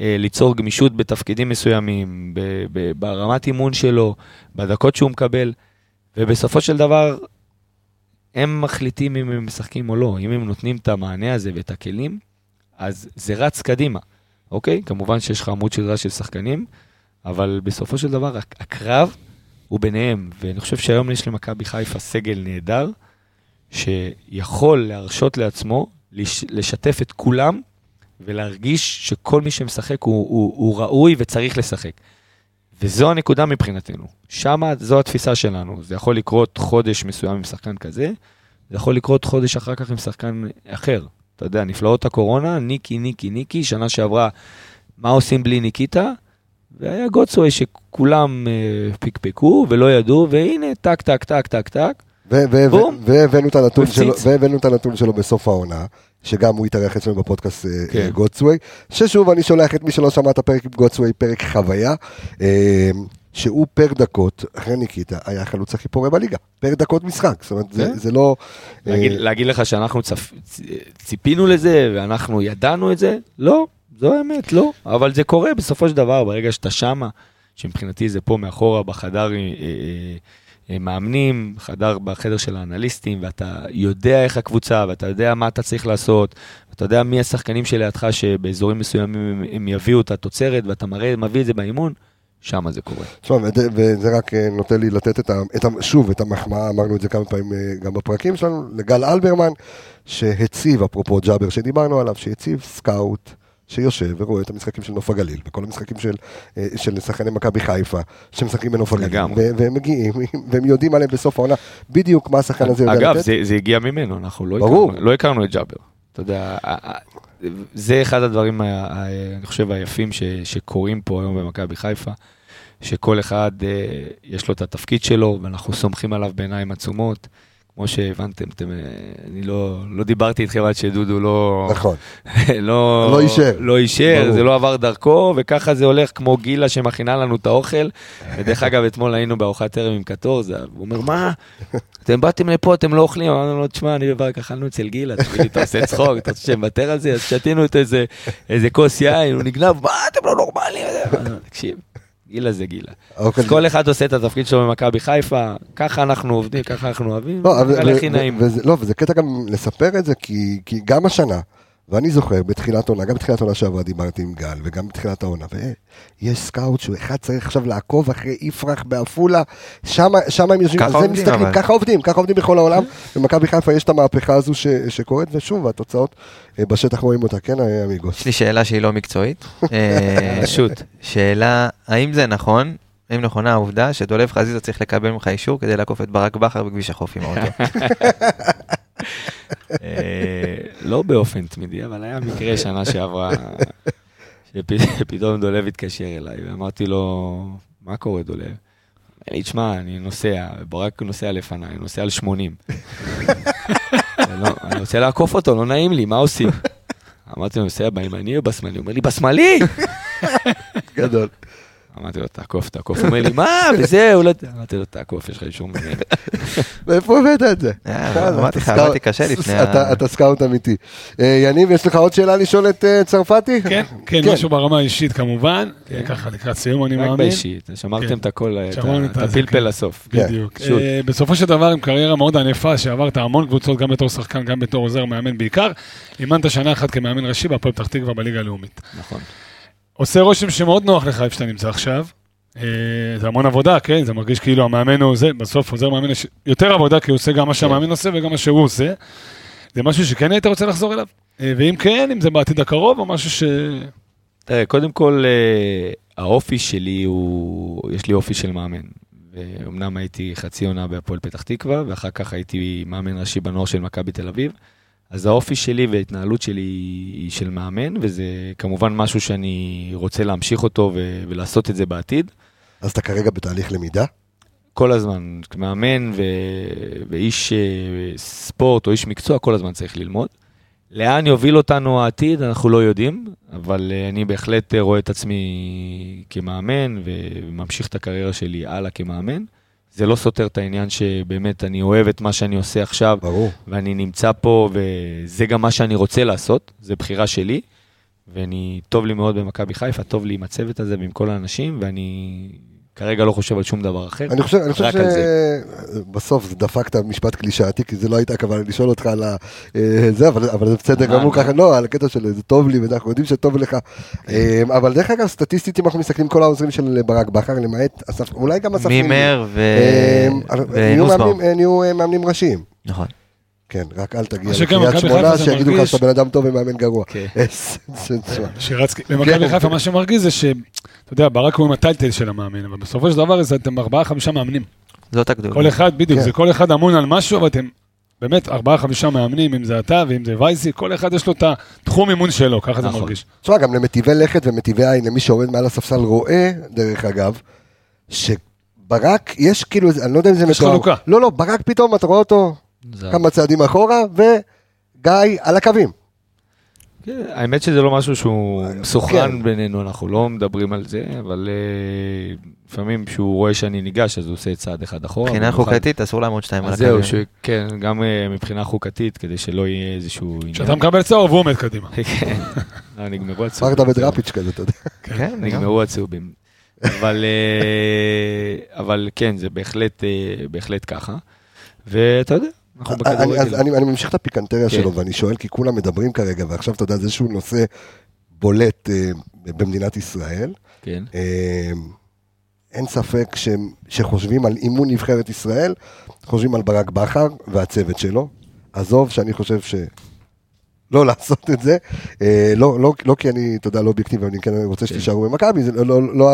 [SPEAKER 2] אה, ליצור גמישות בתפקידים מסוימים, ברמת אימון שלו, בדקות שהוא מקבל, ובסופו של דבר, הם מחליטים אם הם משחקים או לא. אם הם נותנים את המענה הזה ואת הכלים, אז זה רץ קדימה, אוקיי? כמובן שיש לך עמוד שדרה של שחקנים, אבל בסופו של דבר הק- הקרב הוא ביניהם, ואני חושב שהיום יש למכבי חיפה סגל נהדר, שיכול להרשות לעצמו לש- לשתף את כולם ולהרגיש שכל מי שמשחק הוא, הוא, הוא ראוי וצריך לשחק. וזו הנקודה מבחינתנו. שמה זו התפיסה שלנו. זה יכול לקרות חודש מסוים עם שחקן כזה, זה יכול לקרות חודש אחר כך עם שחקן אחר. אתה יודע, נפלאות הקורונה, ניקי, ניקי, ניקי, שנה שעברה, מה עושים בלי ניקיטה? והיה גוטסווי שכולם אה, פקפקו ולא ידעו, והנה, טק, טק, טק, טק, טק.
[SPEAKER 1] והבאנו את הנתון שלו בסוף העונה, שגם הוא התארח אצלנו בפודקאסט אה,
[SPEAKER 2] כן.
[SPEAKER 1] אה, גוטסווי, ששוב אני שולח את מי שלא שמע את הפרק עם גוטסווי, פרק חוויה, אה, שהוא פר דקות, אחרי ניקיטה, היה החלוץ הכי פורה בליגה, פר דקות משחק, זאת אומרת, זה-
[SPEAKER 2] כן.
[SPEAKER 1] זה לא...
[SPEAKER 2] להגיד,
[SPEAKER 1] אה,
[SPEAKER 2] להגיד לך שאנחנו צפ... ציפינו לזה ואנחנו ידענו את זה? לא, זו האמת, לא. אבל זה קורה בסופו של דבר, ברגע שאתה שמה, שמבחינתי זה פה מאחורה בחדר אה, אה, מאמנים, חדר בחדר של האנליסטים, ואתה יודע איך הקבוצה, ואתה יודע מה אתה צריך לעשות, ואתה יודע מי השחקנים שלידך שבאזורים מסוימים הם- יביאו את התוצרת, ואתה מראה, מביא את זה באימון, שמה זה קורה.
[SPEAKER 1] תשמע, וזה רק אה, נותן לי לתת את ה, את ה, שוב את המחמאה, אמרנו את זה כמה פעמים אה, גם בפרקים שלנו, לגל אלברמן, שהציב, אפרופו ג'אבר שדיברנו עליו, שהציב scout. שיושב ורואה את המשחקים של נוף הגליל, וכל המשחקים של, אה, של שחקני מכבי חיפה, שמשחקים בנוף הגליל. ו- והם מגיעים, והם יודעים עליהם בסוף העונה, בדיוק מה השחקן הזה יודע
[SPEAKER 2] אגב,
[SPEAKER 1] לתת.
[SPEAKER 2] זה, זה הגיע ממנו, אנחנו לא
[SPEAKER 1] ברור.
[SPEAKER 2] הכרנו, לא הכרנו את ג'אבר. אתה יודע, זה אחד הדברים, אני חושב, היפים ש, שקורים פה היום במכבי חיפה, שכל אחד אה, יש לו את התפקיד שלו, ואנחנו סומכים עליו בעיניים עצומות. כמו שהבנתם, אתם, אה, אני לא, לא דיברתי איתכם עד שדודו לא...
[SPEAKER 1] נכון,
[SPEAKER 2] לא,
[SPEAKER 1] לא אישר.
[SPEAKER 2] לא אישר,
[SPEAKER 1] ברור.
[SPEAKER 2] זה לא עבר דרכו, וככה זה הולך כמו גילה שמכינה לנו את האוכל. ודרך אגב, אתמול היינו בארוחת ערב עם קטורזה, הוא אומר, מה? אתם באתם לפה, אתם לא אוכלים? אמרנו לו, תשמע, אני וברק אכלנו אצל גילה, תגיד לי, אתה עושה צחוק, אתה רוצה שנוותר על זה? אז שתינו את איזה, איזה כוס יין, הוא נגנב, מה, אתם לא נורמלים? תקשיב, גילה זה גילה. אז כל אחד עושה את התפקיד שלו במכבי חיפה, ככה אנחנו עובדים, ככה אנחנו אוהבים,
[SPEAKER 1] לא, אבל-
[SPEAKER 2] הכי נעים.
[SPEAKER 1] וזה- לא, וזה קטע גם לספר את זה, כי, כי גם השנה, ואני זוכר בתחילת עונה, גם בתחילת עונה שעברה דיברתי עם גל, וגם בתחילת העונה, ויש סקאוט שהוא אחד צריך עכשיו לעקוב אחרי יפרח בעפולה, שם הם יושבים,
[SPEAKER 4] ככה עובדים,
[SPEAKER 1] מסתכלים,
[SPEAKER 4] אבל.
[SPEAKER 1] ככה עובדים, ככה עובדים בכל העולם, במכבי חיפה יש את המהפכה הזו ש, שקורית, ושוב, התוצאות אה, בשטח רואים אותה, כן, אה, אמיגוס?
[SPEAKER 4] יש לי שאלה שהיא לא מקצועית. אה,
[SPEAKER 2] פשוט.
[SPEAKER 4] שאלה, האם זה נכון, האם נכונה העובדה שדולב חזיזה צריך לקבל ממך אישור כדי לעקוף את ברק בכר בכביש החוף עם האוטו?
[SPEAKER 2] אה, לא באופן תמידי, אבל היה מקרה שנה שעברה, שפתאום דולב התקשר אליי, ואמרתי לו, מה קורה דולב? לי, תשמע, אני נוסע, ברק נוסע לפניי, אני נוסע על 80. ולא, אני רוצה לעקוף אותו, לא נעים לי, מה עושים? אמרתי לו, נוסע בימני או בשמאלי? הוא אומר לי, בשמאלי!
[SPEAKER 1] גדול.
[SPEAKER 2] אמרתי לו, תעקוף, תעקוף. הוא אומר לי, מה? וזהו, לא... אמרתי לו, תעקוף, יש לך אישור ממני.
[SPEAKER 1] מאיפה הבאת את זה?
[SPEAKER 4] אה, אמרתי לך,
[SPEAKER 1] אתה
[SPEAKER 4] עבדתי קשה לפני ה-
[SPEAKER 1] אתה- אתה סקאוט אמיתי. אה, יניב, יש לך עוד שאלה לשאול את אה, צרפתי?
[SPEAKER 3] כן, כן,
[SPEAKER 1] כן.
[SPEAKER 3] משהו ברמה האישית כמובן. ככה לקראת סיום אני
[SPEAKER 2] רק
[SPEAKER 3] מאמין.
[SPEAKER 2] באישית, שמרתם
[SPEAKER 3] כן.
[SPEAKER 2] את הכל, את הפלפל
[SPEAKER 3] כן.
[SPEAKER 2] לסוף.
[SPEAKER 1] כן.
[SPEAKER 3] בדיוק. בסופו של דבר עם קריירה מאוד ענפה, שעברת המון קבוצות, גם בתור שחקן, גם בתור עוזר מאמן בעיקר. אימנת שנה אחת כמאמן ראשי בהפועל פתח תקווה בליגה הלאומית.
[SPEAKER 2] נכון.
[SPEAKER 3] עושה רושם שמאוד נוח לך איפה שאתה נמצא עכשיו. אה, זה המון עבודה, כן? זה מרגיש כאילו המאמן הוא זה, בסוף עוזר מאמן יש יותר עבודה, כי הוא עושה גם מה שהמאמן עושה וגם מה שהוא עושה. זה משהו שכן היית רוצה לחזור אליו? אה, ואם כן, אם זה בעתיד הקרוב, או משהו ש...
[SPEAKER 2] תראה, קודם כל, אה, האופי שלי הוא, יש לי אופי של מאמן. ואומנם הייתי חצי עונה בהפועל פתח תקווה, ואחר כך הייתי מאמן ראשי בנוער של מכבי תל אביב. אז האופי שלי וההתנהלות שלי היא של מאמן, וזה כמובן משהו שאני רוצה להמשיך אותו ו- ולעשות את זה בעתיד.
[SPEAKER 1] אז אתה כרגע בתהליך למידה?
[SPEAKER 2] כל הזמן, מאמן ו... ואיש אה, ספורט או איש מקצוע, כל הזמן צריך ללמוד. לאן יוביל אותנו העתיד, אנחנו לא יודעים, אבל אה, אני בהחלט אה, רואה את עצמי כמאמן וממשיך את הקריירה שלי הלאה כמאמן. זה לא סותר את העניין שבאמת אני אוהב את מה שאני עושה עכשיו,
[SPEAKER 1] ברור.
[SPEAKER 2] ואני נמצא פה, וזה גם מה שאני רוצה לעשות, זה בחירה שלי. ואני, טוב לי מאוד במכבי חיפה, טוב לי עם הצוות הזה ועם כל האנשים, ואני כרגע לא חושב על שום דבר אחר.
[SPEAKER 1] אני חושב, אני חושב. שבסוף זה דפקת משפט קלישאתי, כי זה לא הייתה הכוונה לשאול אותך על. אה, זה, אבל, אבל זה בסדר
[SPEAKER 2] מה,
[SPEAKER 1] גמור
[SPEAKER 2] מה?
[SPEAKER 1] ככה, לא, על הקטע של זה טוב לי, ואנחנו יודעים שטוב לך. אה, אבל דרך אגב, סטטיסטית, אם אנחנו מסתכלים כל העוזרים של ברק בכר, למעט אסף, אולי גם אסף
[SPEAKER 4] מימר ו-
[SPEAKER 1] אה, נהיו אה, נהיו אה, מאמנים ראשיים.
[SPEAKER 4] נכון.
[SPEAKER 1] כן, רק אל תגיע לקריית שמונה, שיגידו לך שאתה בן אדם טוב ומאמן גרוע.
[SPEAKER 2] כן.
[SPEAKER 1] תשמע.
[SPEAKER 3] שירצקי, במכבי חיפה מה שמרגיז זה ש... אתה יודע, ברק הוא עם הטייטל של המאמן, אבל בסופו של דבר זה אתם ארבעה חמישה מאמנים.
[SPEAKER 4] זאת הגדולה.
[SPEAKER 3] כל אחד, בדיוק,
[SPEAKER 1] כן.
[SPEAKER 3] זה כל אחד אמון על משהו, אבל אתם באמת ארבעה חמישה מאמנים, אם זה אתה ואם זה וייסי, כל אחד יש לו את התחום אימון שלו, ככה זה
[SPEAKER 2] נכון.
[SPEAKER 3] מרגיש.
[SPEAKER 1] תשמע, גם למטיבי לכת ומטיבי עין, למי שעומד מעל הספסל רואה, דרך אגב, שברק, יש כאילו, אני לא יודע אם זה
[SPEAKER 3] יש
[SPEAKER 1] מתואר.
[SPEAKER 3] חלוקה.
[SPEAKER 1] לא, לא, ברק פתאום, אתה רואה אותו
[SPEAKER 2] זה-
[SPEAKER 1] כמה צעדים אחורה, וגיא על הקווים.
[SPEAKER 2] כן, האמת שזה לא משהו שהוא מסוכרן
[SPEAKER 1] כן.
[SPEAKER 2] בינינו, אנחנו לא מדברים על זה, אבל אה, לפעמים כשהוא רואה שאני ניגש, אז הוא עושה צעד אחד אחורה.
[SPEAKER 4] מבחינה חוקתית אסור לעמוד שתיים על
[SPEAKER 2] אז זהו,
[SPEAKER 4] הקווים.
[SPEAKER 2] שכן, גם אה, מבחינה חוקתית, כדי שלא יהיה איזשהו עניין.
[SPEAKER 3] כשאתה מקבל צהוב, הוא עומד קדימה.
[SPEAKER 2] כן, לא, נגמרו הצהובים.
[SPEAKER 1] פרדה ודראפיץ' כזה, אתה יודע.
[SPEAKER 4] כן, לגמרי.
[SPEAKER 2] נגמרו הצהובים. אבל, אה, אבל כן, זה בהחלט, אה, בהחלט ככה. ואתה יודע, אנחנו
[SPEAKER 1] אני- אז
[SPEAKER 2] בכדורגל.
[SPEAKER 1] אני אני ממשיך את הפיקנטריה
[SPEAKER 2] כן.
[SPEAKER 1] שלו, ואני שואל, כי כולם מדברים כרגע, ועכשיו אתה יודע, זה איזשהו נושא בולט אה, במדינת ישראל.
[SPEAKER 2] כן.
[SPEAKER 1] אה, אין ספק ש, שחושבים על אימון נבחרת ישראל, חושבים על ברק בכר והצוות שלו. עזוב שאני חושב ש... לא לעשות את זה, אה, לא, לא, לא כי אני, אתה יודע, לא אובייקטיבי, אני כן רוצה שתישארו במכבי, זה לא, לא, לא,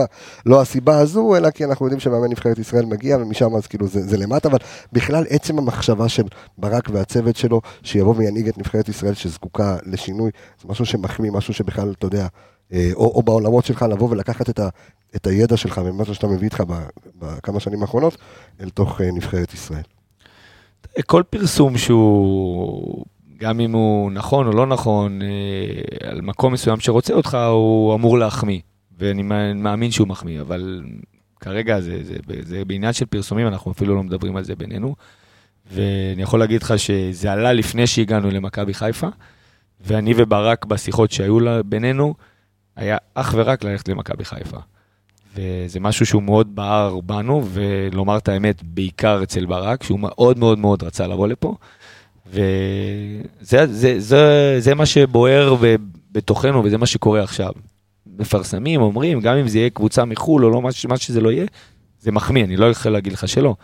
[SPEAKER 1] לא הסיבה הזו, אלא כי אנחנו יודעים שמאמן נבחרת ישראל מגיע, ומשם אז כאילו זה, זה למטה, אבל בכלל עצם המחשבה של ברק והצוות שלו, שיבוא וינהיג את נבחרת ישראל שזקוקה לשינוי, זה משהו שמחמיא, משהו שבכלל, אתה יודע, אה, או, או בעולמות שלך, לבוא ולקחת את, ה, את הידע שלך ומשהו שאתה מביא איתך בכמה שנים האחרונות, אל תוך אה, נבחרת ישראל.
[SPEAKER 2] כל פרסום שהוא, גם אם הוא נכון או לא נכון, אה, על מקום מסוים שרוצה אותך, הוא אמור להחמיא. ואני מא- מאמין שהוא מחמיא, אבל כרגע זה, זה, זה, זה בעניין של פרסומים, אנחנו אפילו לא מדברים על זה בינינו. ואני יכול להגיד לך שזה עלה לפני שהגענו למכבי חיפה, ואני וברק בשיחות שהיו בינינו, היה אך ורק ללכת למכבי חיפה. וזה משהו שהוא מאוד בער בנו, ולומר את האמת, בעיקר אצל ברק, שהוא מאוד מאוד מאוד רצה לבוא לפה. וזה זה, זה, זה מה שבוער בתוכנו, וזה מה שקורה עכשיו. מפרסמים, אומרים, גם אם זה יהיה קבוצה מחו"ל או לא, מה, מה שזה לא יהיה, זה מחמיא, אני לא יכול להגיד לך שלא.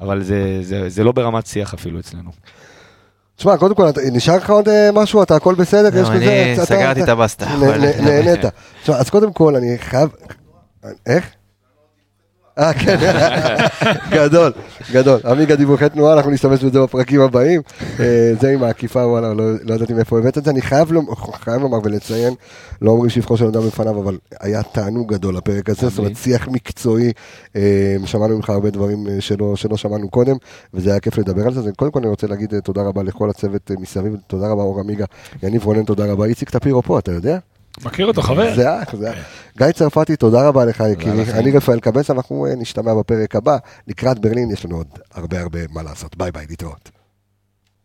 [SPEAKER 2] אבל זה, זה, זה לא ברמת שיח אפילו אצלנו.
[SPEAKER 1] תשמע, קודם כל, נשאר לך עוד אה, משהו? אתה הכל בסדר? יש
[SPEAKER 4] אני
[SPEAKER 1] לזה? אתה-
[SPEAKER 4] סגרתי
[SPEAKER 1] אתה-
[SPEAKER 4] את הבסטה,
[SPEAKER 1] נהנית. תשמע, אז קודם כל, אני חייב... איך? אה, כן, גדול, גדול. עמיגה דיווחי תנועה, אנחנו נשתמש בזה בפרקים הבאים. אה, זה עם העקיפה, וואלה, לא לא ידעתי מאיפה הבאת את זה. אני חייב לומר- ולציין, לא אומרים שבחו של אדם בפניו, אבל היה תענוג גדול הפרק הזה, זאת אומרת, שיח מקצועי. אה, שמענו ממך הרבה דברים אה, שלא שמענו קודם, וזה היה כיף לדבר על זה. קודם כל אני רוצה להגיד תודה רבה לכל הצוות מסביב, תודה רבה אור עמיגה, יניב רונן, תודה רבה. איציק טפירו פה, אתה יודע?
[SPEAKER 3] מכיר אותו, חבר?
[SPEAKER 1] זה אח, זה אח. גיא צרפתי, תודה רבה לך יקירי. אני רפאל קבס, אנחנו אה, נשתמע בפרק הבא. לקראת ברלין יש לנו עוד הרבה הרבה מה לעשות. ביי ביי, להתראות.